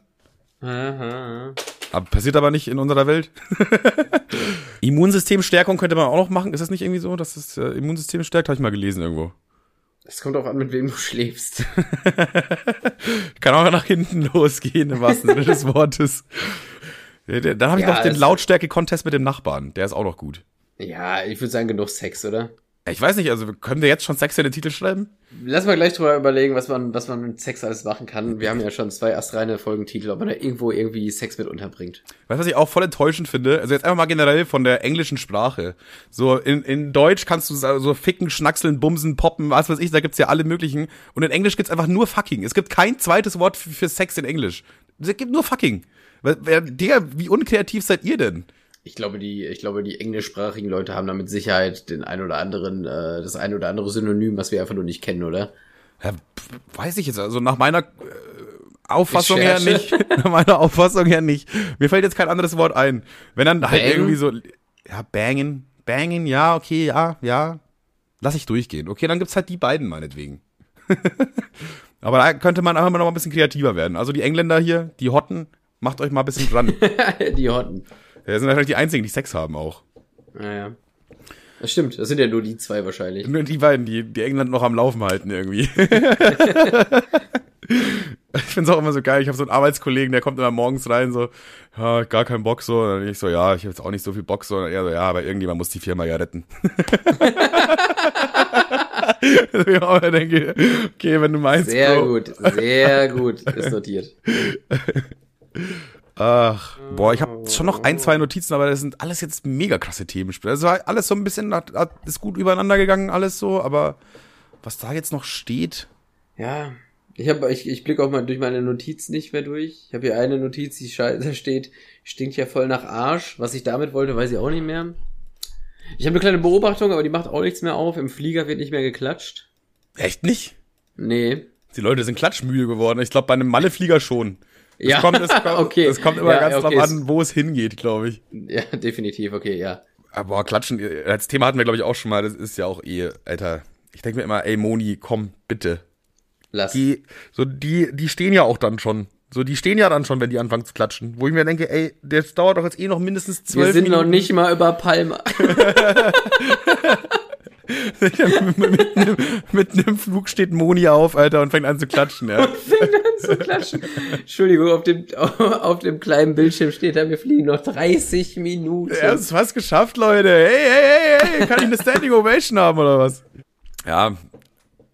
Aha. Aber passiert aber nicht in unserer Welt. [laughs] Immunsystemstärkung könnte man auch noch machen. Ist das nicht irgendwie so, dass das äh, Immunsystem stärkt? Habe ich mal gelesen irgendwo. Es kommt auch an, mit wem du schläfst. [laughs] Kann auch nach hinten losgehen, im wahrsten Sinne des Wortes. Dann habe ich Ja, noch den es- Lautstärke-Contest mit dem Nachbarn. Der ist auch noch gut. Ja, ich würde sagen, genug Sex, oder? Ich weiß nicht, also können wir jetzt schon Sex in den Titel schreiben? Lass mal gleich drüber überlegen, was man, was man mit Sex alles machen kann. Wir haben ja schon zwei astreine Folgentitel, ob man da irgendwo irgendwie Sex mit unterbringt. Weißt du, was ich auch voll enttäuschend finde? Also jetzt einfach mal generell von der englischen Sprache. So in, in Deutsch kannst du so ficken, schnackseln, bumsen, poppen, was weiß ich, da gibt's ja alle möglichen. Und in Englisch gibt's einfach nur fucking. Es gibt kein zweites Wort für, für Sex in Englisch. Es gibt nur fucking. Digga, wie unkreativ seid ihr denn? Ich glaube, die, ich glaube, die englischsprachigen Leute haben da mit Sicherheit den ein oder anderen, äh, das ein oder andere Synonym, was wir einfach nur nicht kennen, oder? Ja, weiß ich jetzt, also nach meiner äh, Auffassung her nicht. [laughs] nach meiner Auffassung her nicht. Mir fällt jetzt kein anderes Wort ein. Wenn dann halt Bang? irgendwie so, ja, bangen, bangen, ja, okay, ja, ja. Lass ich durchgehen. Okay, dann gibt's halt die beiden meinetwegen. [laughs] Aber da könnte man einfach mal noch ein bisschen kreativer werden. Also die Engländer hier, die Hotten, macht euch mal ein bisschen dran. [laughs] die Hotten. Ja, sind wahrscheinlich die einzigen, die Sex haben auch. Naja. Das stimmt, das sind ja nur die zwei wahrscheinlich. Nur die beiden, die, die England noch am Laufen halten irgendwie. [laughs] ich find's auch immer so geil. Ich habe so einen Arbeitskollegen, der kommt immer morgens rein, so, ja, gar keinen Bock so. Und dann ich so, ja, ich habe jetzt auch nicht so viel Bock so. Und er so, ja, aber irgendjemand muss die Firma ja retten. [laughs] [laughs] ich denke, okay, wenn du meinst. Sehr Bro. gut, sehr gut, ist notiert. Ach, boah, ich habe schon noch ein, zwei Notizen, aber das sind alles jetzt mega krasse Themen. Das war alles so ein bisschen, ist gut übereinander gegangen, alles so, aber was da jetzt noch steht. Ja, ich habe, ich, ich blicke auch mal durch meine Notizen nicht mehr durch. Ich habe hier eine Notiz, die da steht, stinkt ja voll nach Arsch. Was ich damit wollte, weiß ich auch nicht mehr. Ich habe eine kleine Beobachtung, aber die macht auch nichts mehr auf. Im Flieger wird nicht mehr geklatscht. Echt nicht? Nee. Die Leute sind klatschmüde geworden. Ich glaube, bei einem Malleflieger schon. Es ja, kommt, es [laughs] kommt, okay. Es kommt immer ja, ganz okay. drauf an, wo es hingeht, glaube ich. Ja, [laughs] definitiv, okay, ja. Aber Klatschen, als Thema hatten wir, glaube ich, auch schon mal. Das ist ja auch eh, Alter. Ich denke mir immer, ey, Moni, komm, bitte. Lass. Die, so, die, die stehen ja auch dann schon. So, die stehen ja dann schon, wenn die anfangen zu klatschen. Wo ich mir denke, ey, das dauert doch jetzt eh noch mindestens zwölf Minuten. Wir sind Minuten. noch nicht mal über Palma. [laughs] mitten, mitten im Flug steht Moni auf, Alter, und fängt an zu klatschen, ja. Und fängt an zu klatschen. Entschuldigung, auf dem, auf dem kleinen Bildschirm steht da, wir fliegen noch 30 Minuten. Ja, es ist fast geschafft, Leute. Hey, hey, hey, hey, kann ich eine Standing Ovation haben oder was? Ja,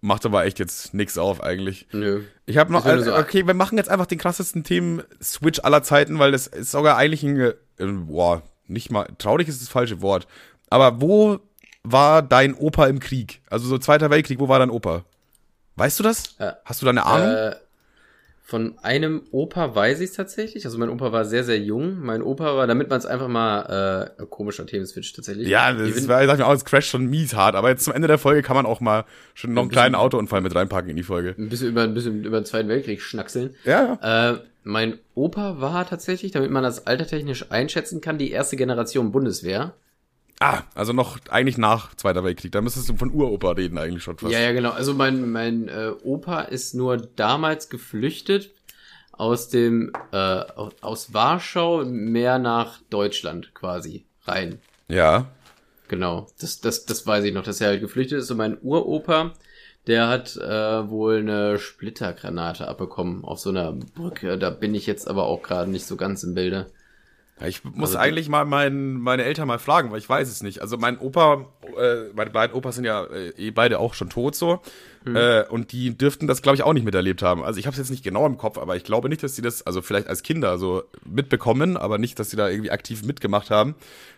macht aber echt jetzt nix auf eigentlich. Nö. Ich habe noch, also, okay, wir machen jetzt einfach den krassesten Themen-Switch aller Zeiten, weil das ist sogar eigentlich ein, äh, boah, nicht mal, traurig ist das falsche Wort. Aber wo war dein Opa im Krieg? Also so Zweiter Weltkrieg, wo war dein Opa? Weißt du das? Äh, Hast du da eine Ahnung? Äh, von einem Opa weiß ich es tatsächlich. Also mein Opa war sehr, sehr jung. Mein Opa war, damit man es einfach mal, äh, komischer Themenswitch tatsächlich. Ja, das war, sag ich mal, das Crash schon mies hart. Aber jetzt zum Ende der Folge kann man auch mal schon noch einen kleinen Autounfall mit reinpacken in die Folge. Ein bisschen über, ein bisschen über den Zweiten Weltkrieg schnackseln. Ja. ja. Äh, mein Opa war tatsächlich, damit man das altertechnisch einschätzen kann, die erste Generation Bundeswehr. Ah, also noch eigentlich nach Zweiter Weltkrieg. Da müsstest du von Uropa reden eigentlich schon fast. Ja, ja, genau. Also mein, mein äh, Opa ist nur damals geflüchtet aus dem äh, aus Warschau mehr nach Deutschland quasi rein. Ja. Genau. Das, das, das weiß ich noch, dass er halt geflüchtet ist. Und mein Uropa, der hat äh, wohl eine Splittergranate abbekommen auf so einer Brücke. Da bin ich jetzt aber auch gerade nicht so ganz im Bilde. Ich muss also, eigentlich mal mein, meine Eltern mal fragen, weil ich weiß es nicht. Also mein Opa, äh, meine beiden Opas sind ja äh, eh beide auch schon tot so. Mhm. Äh, und die dürften das, glaube ich, auch nicht miterlebt haben. Also ich habe es jetzt nicht genau im Kopf, aber ich glaube nicht, dass sie das, also vielleicht als Kinder so mitbekommen, aber nicht, dass sie da irgendwie aktiv mitgemacht haben.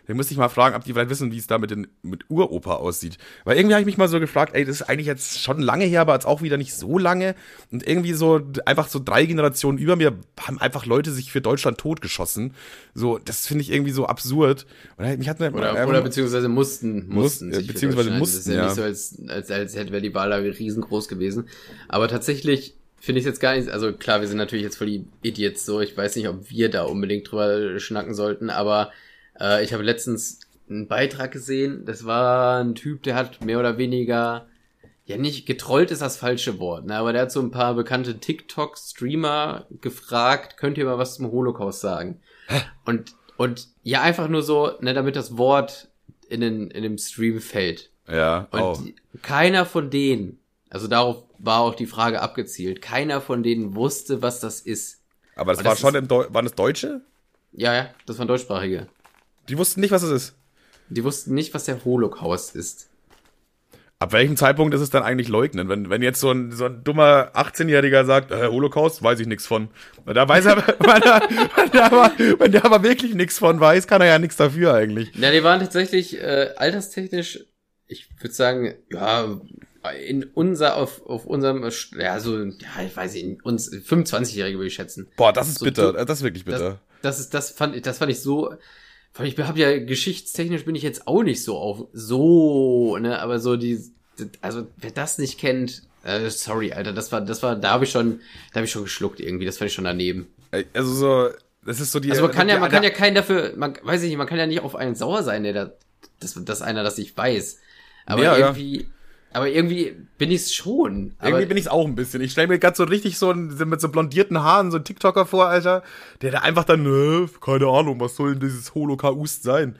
Dann müsste ich mal fragen, ob die vielleicht wissen, wie es da mit, den, mit Uropa aussieht. Weil irgendwie habe ich mich mal so gefragt, ey, das ist eigentlich jetzt schon lange her, aber jetzt auch wieder nicht so lange. Und irgendwie so, einfach so drei Generationen über mir haben einfach Leute sich für Deutschland totgeschossen. So, das finde ich irgendwie so absurd. Und mich hat oder, ähm, oder beziehungsweise mussten, mussten. Muss, beziehungsweise mussten, Das ist ja, ja, nicht so, als, als, als hätte die Wahl da riesengroß gewesen. Aber tatsächlich finde ich jetzt gar nicht, also klar, wir sind natürlich jetzt voll die Idiots so. Ich weiß nicht, ob wir da unbedingt drüber schnacken sollten, aber äh, ich habe letztens einen Beitrag gesehen, das war ein Typ, der hat mehr oder weniger, ja nicht, getrollt ist das falsche Wort, ne, aber der hat so ein paar bekannte TikTok-Streamer gefragt, könnt ihr mal was zum Holocaust sagen? Und, und ja, einfach nur so, ne, damit das Wort in den, in dem Stream fällt. Ja, und oh. keiner von denen, also darauf war auch die Frage abgezielt, keiner von denen wusste, was das ist. Aber das war das schon ist, im Deu waren das Deutsche? Ja, ja, das waren deutschsprachige. Die wussten nicht, was es ist. Die wussten nicht, was der Holocaust ist. Ab welchem Zeitpunkt ist es dann eigentlich leugnen? Wenn, wenn jetzt so ein, so ein dummer 18-Jähriger sagt, äh, Holocaust, weiß ich nichts von. Da weiß er, [laughs] wenn, er, wenn, der aber, wenn der aber wirklich nichts von weiß, kann er ja nichts dafür eigentlich. Ja, die waren tatsächlich äh, alterstechnisch, ich würde sagen, ja, in unser, auf, auf unserem, ja, so, ja, ich weiß nicht, uns 25-Jährige würde ich schätzen. Boah, das ist so, bitter, du, das ist wirklich bitter. Das, das ist, das fand ich, das fand ich so, ich habe ja geschichtstechnisch bin ich jetzt auch nicht so auf so, ne, aber so die, also wer das nicht kennt, äh, sorry, Alter, das war, das war, da habe ich schon, da habe ich schon geschluckt irgendwie, das fand ich schon daneben. Also so, das ist so die. Also man kann ja, man kann ja keinen dafür, man weiß ich nicht, man kann ja nicht auf einen sauer sein, der da, das, das einer das nicht weiß. Aber ja, irgendwie, ja. Aber irgendwie bin ich es schon. Irgendwie bin ich es auch ein bisschen. Ich stelle mir gerade so richtig so ein, mit so blondierten Haaren so ein TikToker vor, Alter, der da einfach dann, äh, keine Ahnung, was soll denn dieses Holocaust sein?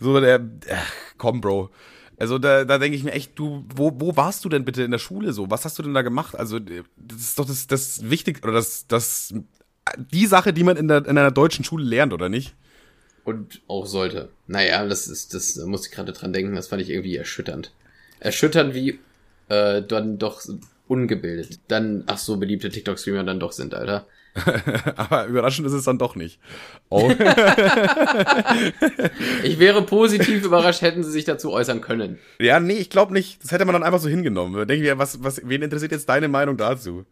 So der, äh, komm, Bro. Also da, da denke ich mir echt, du, wo, wo warst du denn bitte in der Schule so? Was hast du denn da gemacht? Also das ist doch das, das Wichtige, oder das, das, die Sache, die man in, der, in einer deutschen Schule lernt, oder nicht? Und auch sollte. Naja, das ist, das da muss ich gerade dran denken, das fand ich irgendwie erschütternd erschütternd, wie äh, dann doch ungebildet, dann, ach so, beliebte TikTok-Streamer dann doch sind, Alter. [laughs] Aber überraschend ist es dann doch nicht. Oh. [laughs] ich wäre positiv überrascht, hätten sie sich dazu äußern können. Ja, nee, ich glaube nicht. Das hätte man dann einfach so hingenommen. Da denke ich mir, was, was, wen interessiert jetzt deine Meinung dazu?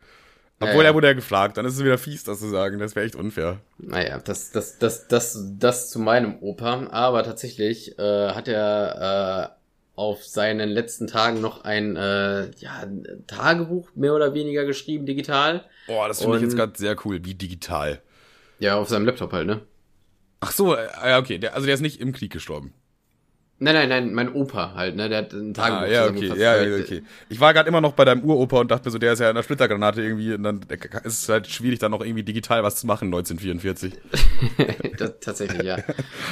Obwohl ja. er wurde ja gefragt, dann ist es wieder fies, das zu sagen. Das wäre echt unfair. Naja, das, das, das, das, das zu meinem Opa. Aber tatsächlich äh, hat er äh, auf seinen letzten Tagen noch ein äh, ja, Tagebuch mehr oder weniger geschrieben, digital. Boah, das finde ich jetzt gerade sehr cool. Wie digital? Ja, auf seinem Laptop halt, ne? Ach so, äh, ja, okay. Der, also der ist nicht im Krieg gestorben. Nein, nein, nein, mein Opa halt, ne? Der hat einen Tagebuch ah, ja, okay, ja, ja, okay. Ich war gerade immer noch bei deinem Uropa und dachte mir so, der ist ja in der Splittergranate irgendwie und dann ist es halt schwierig, dann noch irgendwie digital was zu machen 1944. [laughs] das, tatsächlich, ja.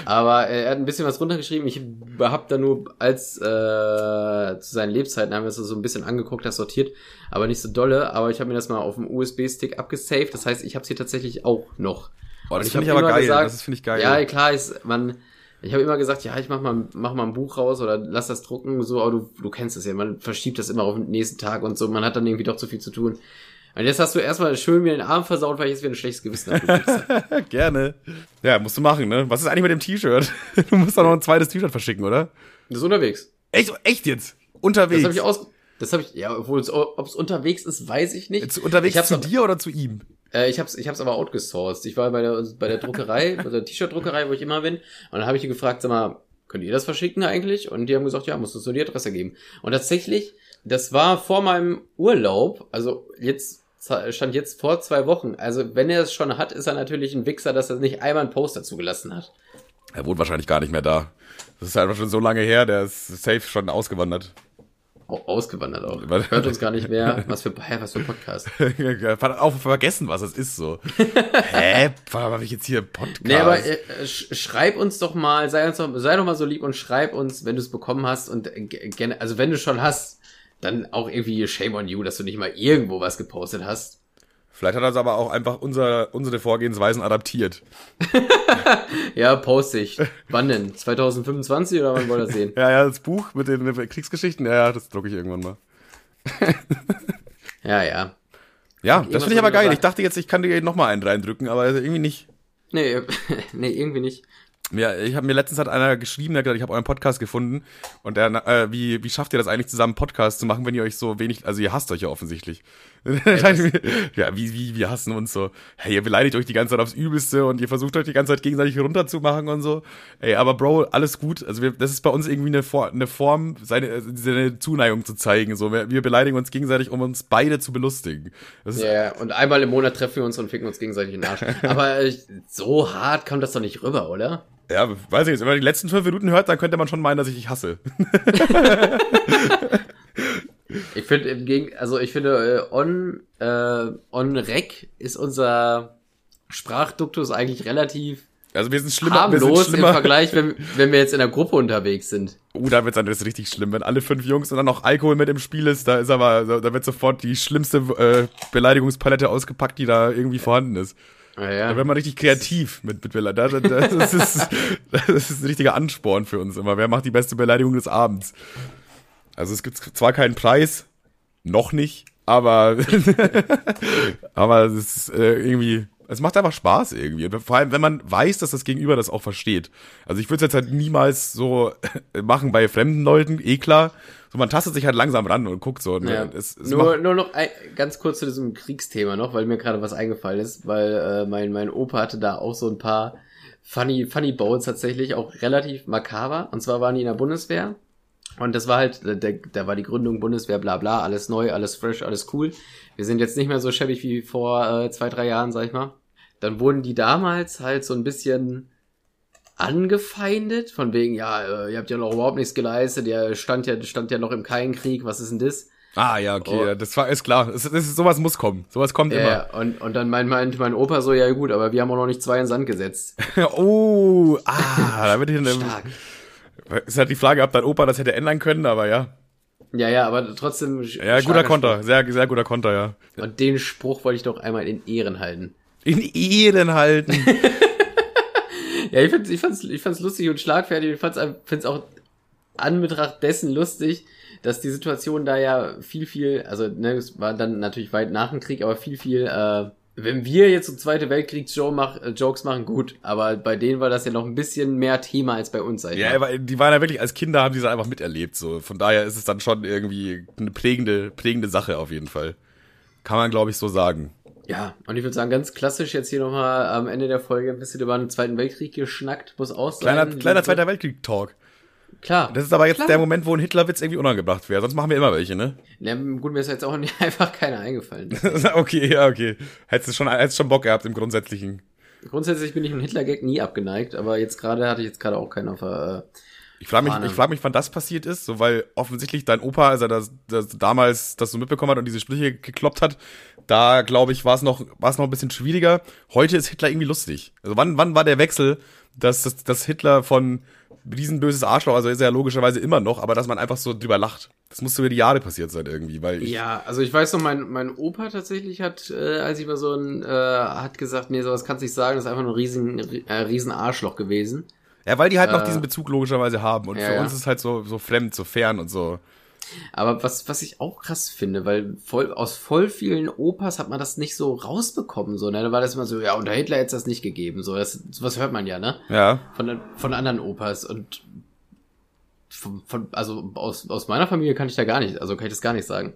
Aber äh, er hat ein bisschen was runtergeschrieben. Ich hab da nur als äh, zu seinen Lebzeiten haben wir es so ein bisschen angeguckt, das sortiert, aber nicht so dolle. Aber ich habe mir das mal auf dem USB-Stick abgesaved. Das heißt, ich habe es hier tatsächlich auch noch. Boah, das finde ich aber geil. Gesagt, das finde ich geil. Ja, klar ist man ich habe immer gesagt, ja, ich mach mal, mach mal ein Buch raus oder lass das drucken, so, aber du, du kennst es ja, man verschiebt das immer auf den nächsten Tag und so, man hat dann irgendwie doch zu viel zu tun. Und jetzt hast du erstmal schön mir den Arm versaut, weil ich jetzt wieder ein schlechtes Gewissen habe. [laughs] Gerne. Ja, musst du machen, ne? Was ist eigentlich mit dem T-Shirt? [laughs] Du musst doch noch ein zweites T-Shirt verschicken, oder? Das ist unterwegs. Echt, echt jetzt? Unterwegs? Das habe ich aus, das habe ich, ja, obwohl es, ob es unterwegs ist, weiß ich nicht. Unterwegs ich zu dir oder zu ihm? Äh, ich hab's, ich hab's aber outgesourced. Ich war bei der, bei der Druckerei, [laughs] bei der T-Shirt-Druckerei, wo ich immer bin. Und dann habe ich die gefragt, sag mal, könnt ihr das verschicken eigentlich? Und die haben gesagt, ja, musst du so die Adresse geben. Und tatsächlich, das war vor meinem Urlaub, also jetzt stand jetzt vor zwei Wochen. Also wenn er es schon hat, ist er natürlich ein Wichser, dass er nicht einmal ein Poster zugelassen hat. Er wohnt wahrscheinlich gar nicht mehr da. Das ist einfach schon so lange her, der ist safe schon ausgewandert ausgewandert auch. Hört uns gar nicht mehr. [laughs] Was für, hä, was für ein Podcast. [laughs] Auf vergessen, was es ist so. [laughs] hä? Warum habe ich jetzt hier Podcast? Nee, aber äh, schreib uns doch mal, sei, uns doch, sei doch mal so lieb und schreib uns, wenn du es bekommen hast und äh, also wenn du schon hast, dann auch irgendwie shame on you, dass du nicht mal irgendwo was gepostet hast. Vielleicht hat er aber auch einfach unser, unsere Vorgehensweisen adaptiert. [laughs] ja, poste ich. Wann denn? 2025 oder wann wollt ihr das sehen? [laughs] ja, ja, das Buch mit den Kriegsgeschichten, ja, ja, das drucke ich irgendwann mal. [laughs] ja, ja. Ja, das finde ich aber geil. Ich dachte jetzt, ich kann dir nochmal einen reindrücken, aber irgendwie nicht. Nee, nee, irgendwie nicht. Ja, ich habe mir letztens hat einer geschrieben, der hat gesagt, ich habe euren Podcast gefunden und der, äh, wie, wie schafft ihr das eigentlich zusammen Podcast zu machen, wenn ihr euch so wenig, also ihr hasst euch ja offensichtlich. [laughs] ja, wie, wie, wir hassen uns so. Hey, ihr beleidigt euch die ganze Zeit aufs Übelste und ihr versucht euch die ganze Zeit gegenseitig runterzumachen und so. Ey, aber Bro, alles gut. Also wir, das ist bei uns irgendwie eine, For eine Form, seine, seine Zuneigung zu zeigen. So, wir, wir beleidigen uns gegenseitig, um uns beide zu belustigen. Ja, yeah, und einmal im Monat treffen wir uns und ficken uns gegenseitig in den Arsch. [laughs] aber äh, so hart kommt das doch nicht rüber, oder? Ja, weiß ich nicht. Wenn man die letzten fünf Minuten hört, dann könnte man schon meinen, dass ich dich hasse. [laughs] ich finde im Gegen, also ich finde äh, on äh, on rec ist unser Sprachduktus eigentlich relativ also wir sind schlimmer, harmlos wir sind schlimmer. im Vergleich, wenn, wenn wir jetzt in der Gruppe unterwegs sind. Uh, da wird's dann das richtig schlimm, wenn alle fünf Jungs und dann noch Alkohol mit im Spiel ist, da ist aber, da wird sofort die schlimmste äh, Beleidigungspalette ausgepackt, die da irgendwie vorhanden ist. Ah, ja. Da wird man richtig kreativ mit, mit Beleidigung. Das, das, ist, [laughs] das ist ein richtiger Ansporn für uns immer. Wer macht die beste Beleidigung des Abends? Also es gibt zwar keinen Preis, noch nicht, aber, [laughs] aber es ist äh, irgendwie, es macht einfach Spaß irgendwie. Vor allem, wenn man weiß, dass das Gegenüber das auch versteht. Also ich würde es jetzt halt niemals so [laughs] machen bei fremden Leuten, eh klar. So, man tastet sich halt langsam ran und guckt so. Ne? Ja. Es, es nur, nur noch ein, ganz kurz zu diesem Kriegsthema noch, weil mir gerade was eingefallen ist, weil äh, mein, mein Opa hatte da auch so ein paar funny, funny Bones tatsächlich, auch relativ makaber. Und zwar waren die in der Bundeswehr. Und das war halt, da, da war die Gründung Bundeswehr, bla bla, alles neu, alles fresh, alles cool. Wir sind jetzt nicht mehr so schäbig wie vor äh, zwei, drei Jahren, sag ich mal. Dann wurden die damals halt so ein bisschen angefeindet, von wegen, ja, äh, ihr habt ja noch überhaupt nichts geleistet, ihr stand ja, stand ja noch im Kein-Krieg, was ist denn das? Ah, ja, okay, oh. das war, ist klar. Das, das ist, sowas muss kommen. Sowas kommt ja, immer. Und, und dann meint mein, mein Opa so, ja gut, aber wir haben auch noch nicht zwei in Sand gesetzt. [laughs] oh, ah, da wird ich Stark. Ist halt die Frage, ob dein Opa das hätte ändern können, aber ja. Ja, ja, aber trotzdem. Ja, guter Konter, Spruch. sehr, sehr guter Konter, ja. Und den Spruch wollte ich doch einmal in Ehren halten. In Ehren halten. [laughs] Ja, ich, find's, ich, fand's, ich fand's lustig und schlagfertig. Ich fand's, find's auch Anbetracht dessen lustig, dass die Situation da ja viel, viel, also ne, es war dann natürlich weit nach dem Krieg, aber viel, viel, äh, wenn wir jetzt so Zweite Weltkriegs-Jokes mach, äh, Jokes machen, gut, aber bei denen war das ja noch ein bisschen mehr Thema als bei uns. Ja, aber die waren ja wirklich, als Kinder haben die das einfach miterlebt, so. Von daher ist es dann schon irgendwie eine prägende, prägende Sache auf jeden Fall. Kann man, glaube ich, so sagen. Ja, und ich würde sagen, ganz klassisch jetzt hier nochmal am Ende der Folge ein bisschen über den Zweiten Weltkrieg geschnackt, muss sein. Kleiner, kleiner Zweiter Weltkrieg-Talk. Klar. Das ist aber jetzt Klar. der Moment, wo ein Hitlerwitz irgendwie unangebracht wäre. Sonst machen wir immer welche, ne? Ja, gut, mir ist jetzt auch nicht [laughs] einfach keiner eingefallen. [laughs] okay, ja, okay. Hättest du schon, hättest schon Bock gehabt im Grundsätzlichen. Grundsätzlich bin ich einem Hitler-Gag nie abgeneigt, aber jetzt gerade hatte ich jetzt gerade auch keinen auf der, äh, Ich frage mich, ich frag mich, wann das passiert ist, so weil offensichtlich dein Opa, als er das, das damals das so mitbekommen hat und diese Sprüche gekloppt hat, da glaube ich, war es noch, war es noch ein bisschen schwieriger. Heute ist Hitler irgendwie lustig. Also wann, wann war der Wechsel, dass, dass, dass Hitler von riesenböses Arschloch, also ist er ja logischerweise immer noch, aber dass man einfach so drüber lacht. Das muss über die Jahre passiert sein irgendwie, weil ich, Ja, also ich weiß noch, mein, mein Opa tatsächlich hat, äh, als ich mal so ein, äh, hat gesagt, nee, sowas kannst du nicht sagen, das ist einfach nur ein riesen, äh, riesen Arschloch gewesen. ja, weil die halt noch Äh, diesen Bezug logischerweise haben und ja, für ja. uns ist es halt so, so fremd, so fern und so. Aber was, was ich auch krass finde, weil voll, aus voll vielen Opas hat man das nicht so rausbekommen, so, ne? Da war das immer so, ja, unter Hitler hätte es das nicht gegeben, so, das, sowas hört man ja, ne? Ja. Von, von anderen Opas und von, von, also aus, aus meiner Familie kann ich da gar nicht, also kann ich das gar nicht sagen.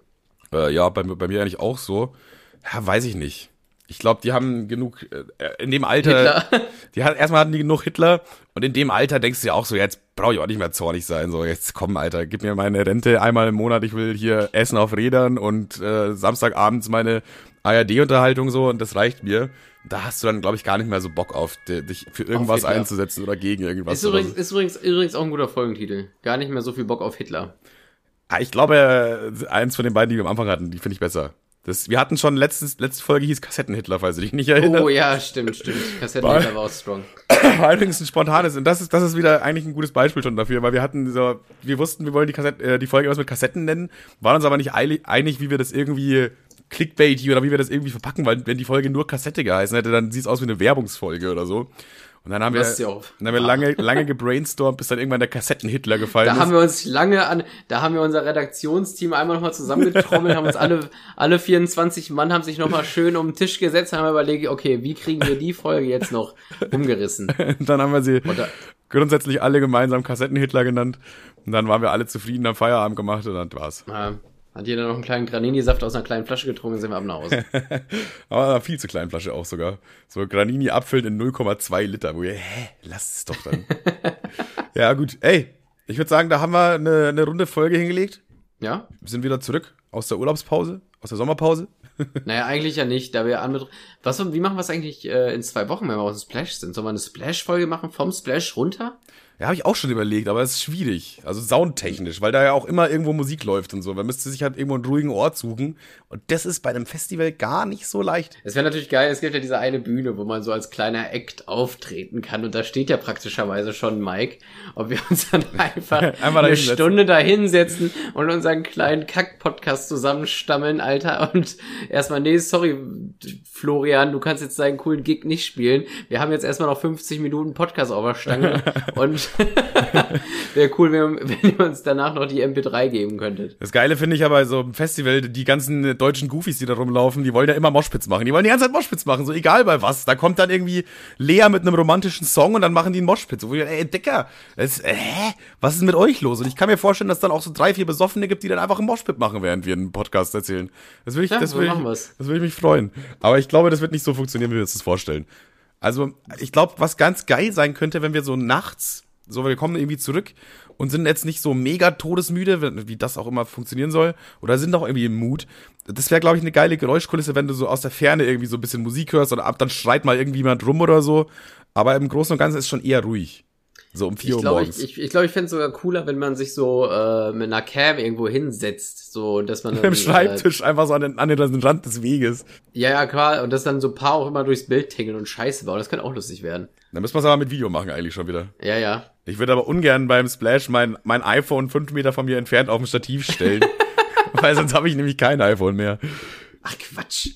Äh, ja, bei, mir- bei mir eigentlich auch so. Ja, weiß ich nicht. Ich glaube, die haben genug, äh, in dem Alter, Hitler. [laughs] die hat, erstmal hatten die genug Hitler und in dem Alter denkst du ja auch so, jetzt brauche ich auch nicht mehr zornig sein, so jetzt komm, Alter, gib mir meine Rente einmal im Monat, ich will hier Essen auf Rädern und äh, Samstagabends meine ARD-Unterhaltung so und das reicht mir. Da hast du dann, glaube ich, gar nicht mehr so Bock auf, di- dich für irgendwas einzusetzen oder gegen irgendwas. Ist übrigens, ist übrigens, übrigens auch ein guter Folgentitel. Gar nicht mehr so viel Bock auf Hitler. Ah, Ich glaube, äh, eins von den beiden, die wir am Anfang hatten, die finde ich besser. Das, wir hatten schon letztes, letzte Folge hieß Kassettenhitler, falls du dich nicht erinnerst. Oh ja, stimmt, stimmt. Kassettenhitler war auch strong. [clears throat] war übrigens ein spontanes und das ist das ist wieder eigentlich ein gutes Beispiel schon dafür, weil wir hatten so wir wussten, wir wollen die Kassette, äh, die Folge was mit Kassetten nennen, waren uns aber nicht einig, wie wir das irgendwie Clickbaity oder wie wir das irgendwie verpacken, weil wenn die Folge nur Kassette geheißen hätte, dann sieht es aus wie eine Werbungsfolge oder so. Und dann haben wir, ja auch- dann haben wir lange, [laughs] lange gebrainstormt, bis dann irgendwann der Kassettenhitler gefallen Da ist. haben wir uns lange an, da haben wir unser Redaktionsteam einmal nochmal zusammengetrommelt, haben uns alle, alle 24 Mann haben sich nochmal schön um den Tisch gesetzt, haben überlegt, okay, wie kriegen wir die Folge jetzt noch umgerissen? [laughs] Dann haben wir sie da- grundsätzlich alle gemeinsam Kassettenhitler genannt. Und dann waren wir alle zufrieden, haben Feierabend gemacht und dann war's. Äh, hat jeder noch einen kleinen Granini-Saft aus einer kleinen Flasche getrunken, sind wir ab nach Hause. [laughs] Aber einer viel zu kleinen Flasche auch sogar. So Granini abfüllen in 0,2 Liter. Wo ihr, hä, lasst es doch dann. [laughs] ja, gut. Ey, ich würde sagen, da haben wir eine, eine runde Folge hingelegt. Ja? Wir sind wieder zurück aus der Urlaubspause, aus der Sommerpause. Naja, eigentlich ja nicht, da wir anbetr Was, wie machen wir es eigentlich äh, in zwei Wochen, wenn wir aus dem Splash sind? Sollen wir eine Splash-Folge machen vom Splash runter? Ja, habe ich auch schon überlegt, aber es ist schwierig. Also soundtechnisch, weil da ja auch immer irgendwo Musik läuft und so. Man müsste sich halt irgendwo einen ruhigen Ort suchen. Und das ist bei einem Festival gar nicht so leicht. Es wäre natürlich geil, es gibt ja diese eine Bühne, wo man so als kleiner Act auftreten kann und da steht ja praktischerweise schon Mike. Ob wir uns dann [laughs] einfach, da eine hinsetzen. Stunde da hinsetzen und unseren kleinen Kack-Podcast zusammenstammeln, Alter. Und erstmal, nee, sorry, Florian, du kannst jetzt deinen coolen Gig nicht spielen. Wir haben jetzt erstmal noch 50 Minuten Podcast auf der Stange [laughs] und [laughs] wäre cool, wenn, wenn ihr uns danach noch die MP3 geben könntet. Das Geile finde ich aber so im Festival, die ganzen deutschen Goofies, die da rumlaufen, die wollen ja immer Moshpits machen. Die wollen die ganze Zeit Moshpits machen, so egal bei was. Da kommt dann irgendwie Lea mit einem romantischen Song und dann machen die einen Moshpit. So, ey, Dicker, das, äh, was ist mit euch los? Und ich kann mir vorstellen, dass es dann auch so drei, vier Besoffene gibt, die dann einfach einen Moshpit machen, während wir einen Podcast erzählen. Das würde ich, Ja, das so ich, das ich mich freuen. Aber ich glaube, das wird nicht so funktionieren, wie wir uns das vorstellen. Also, ich glaube, was ganz geil sein könnte, wenn wir so nachts, so wir kommen irgendwie zurück und sind jetzt nicht so mega todesmüde, wie das auch immer funktionieren soll, oder sind auch irgendwie im Mut. Das wäre, glaube ich, eine geile Geräuschkulisse, wenn du so aus der Ferne irgendwie so ein bisschen Musik hörst oder ab dann schreit mal irgendwie jemand rum oder so. Aber im Großen und Ganzen ist schon eher ruhig. So um 4 Ich Uhr glaube, morgens. ich, ich, ich, glaub, ich fände es sogar cooler, wenn man sich so äh, mit einer Cam irgendwo hinsetzt, so dass man [laughs] dann, Im Schreibtisch einfach so an den, an den Rand des Weges. Äh, ja, ja, klar, und dass dann so ein paar auch immer durchs Bild tingeln und Scheiße bauen. Das könnte auch lustig werden. Dann müssen wir es aber mit Video machen eigentlich schon wieder. Ja, ja. Ich würde aber ungern beim Splash mein, mein iPhone fünf Meter von mir entfernt auf ein Stativ stellen. [laughs] weil sonst habe ich nämlich kein iPhone mehr. Ach Quatsch.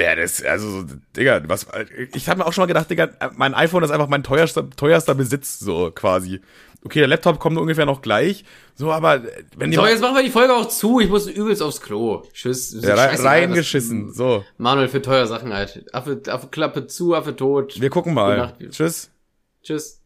Ja, das, also, Digga, was, ich habe mir auch schon mal gedacht, Digga, mein iPhone ist einfach mein teuerster, teuerster Besitz, so quasi. Okay, der Laptop kommt ungefähr noch gleich, so, aber wenn die. So, jetzt machen wir die Folge auch zu, ich muss übelst aufs Klo. Tschüss. Ja, rein, reingeschissen, so. Manuel für teuer Sachen halt. Affe, Affe Klappe zu, Affe tot. Wir gucken mal. Tschüss. Tschüss.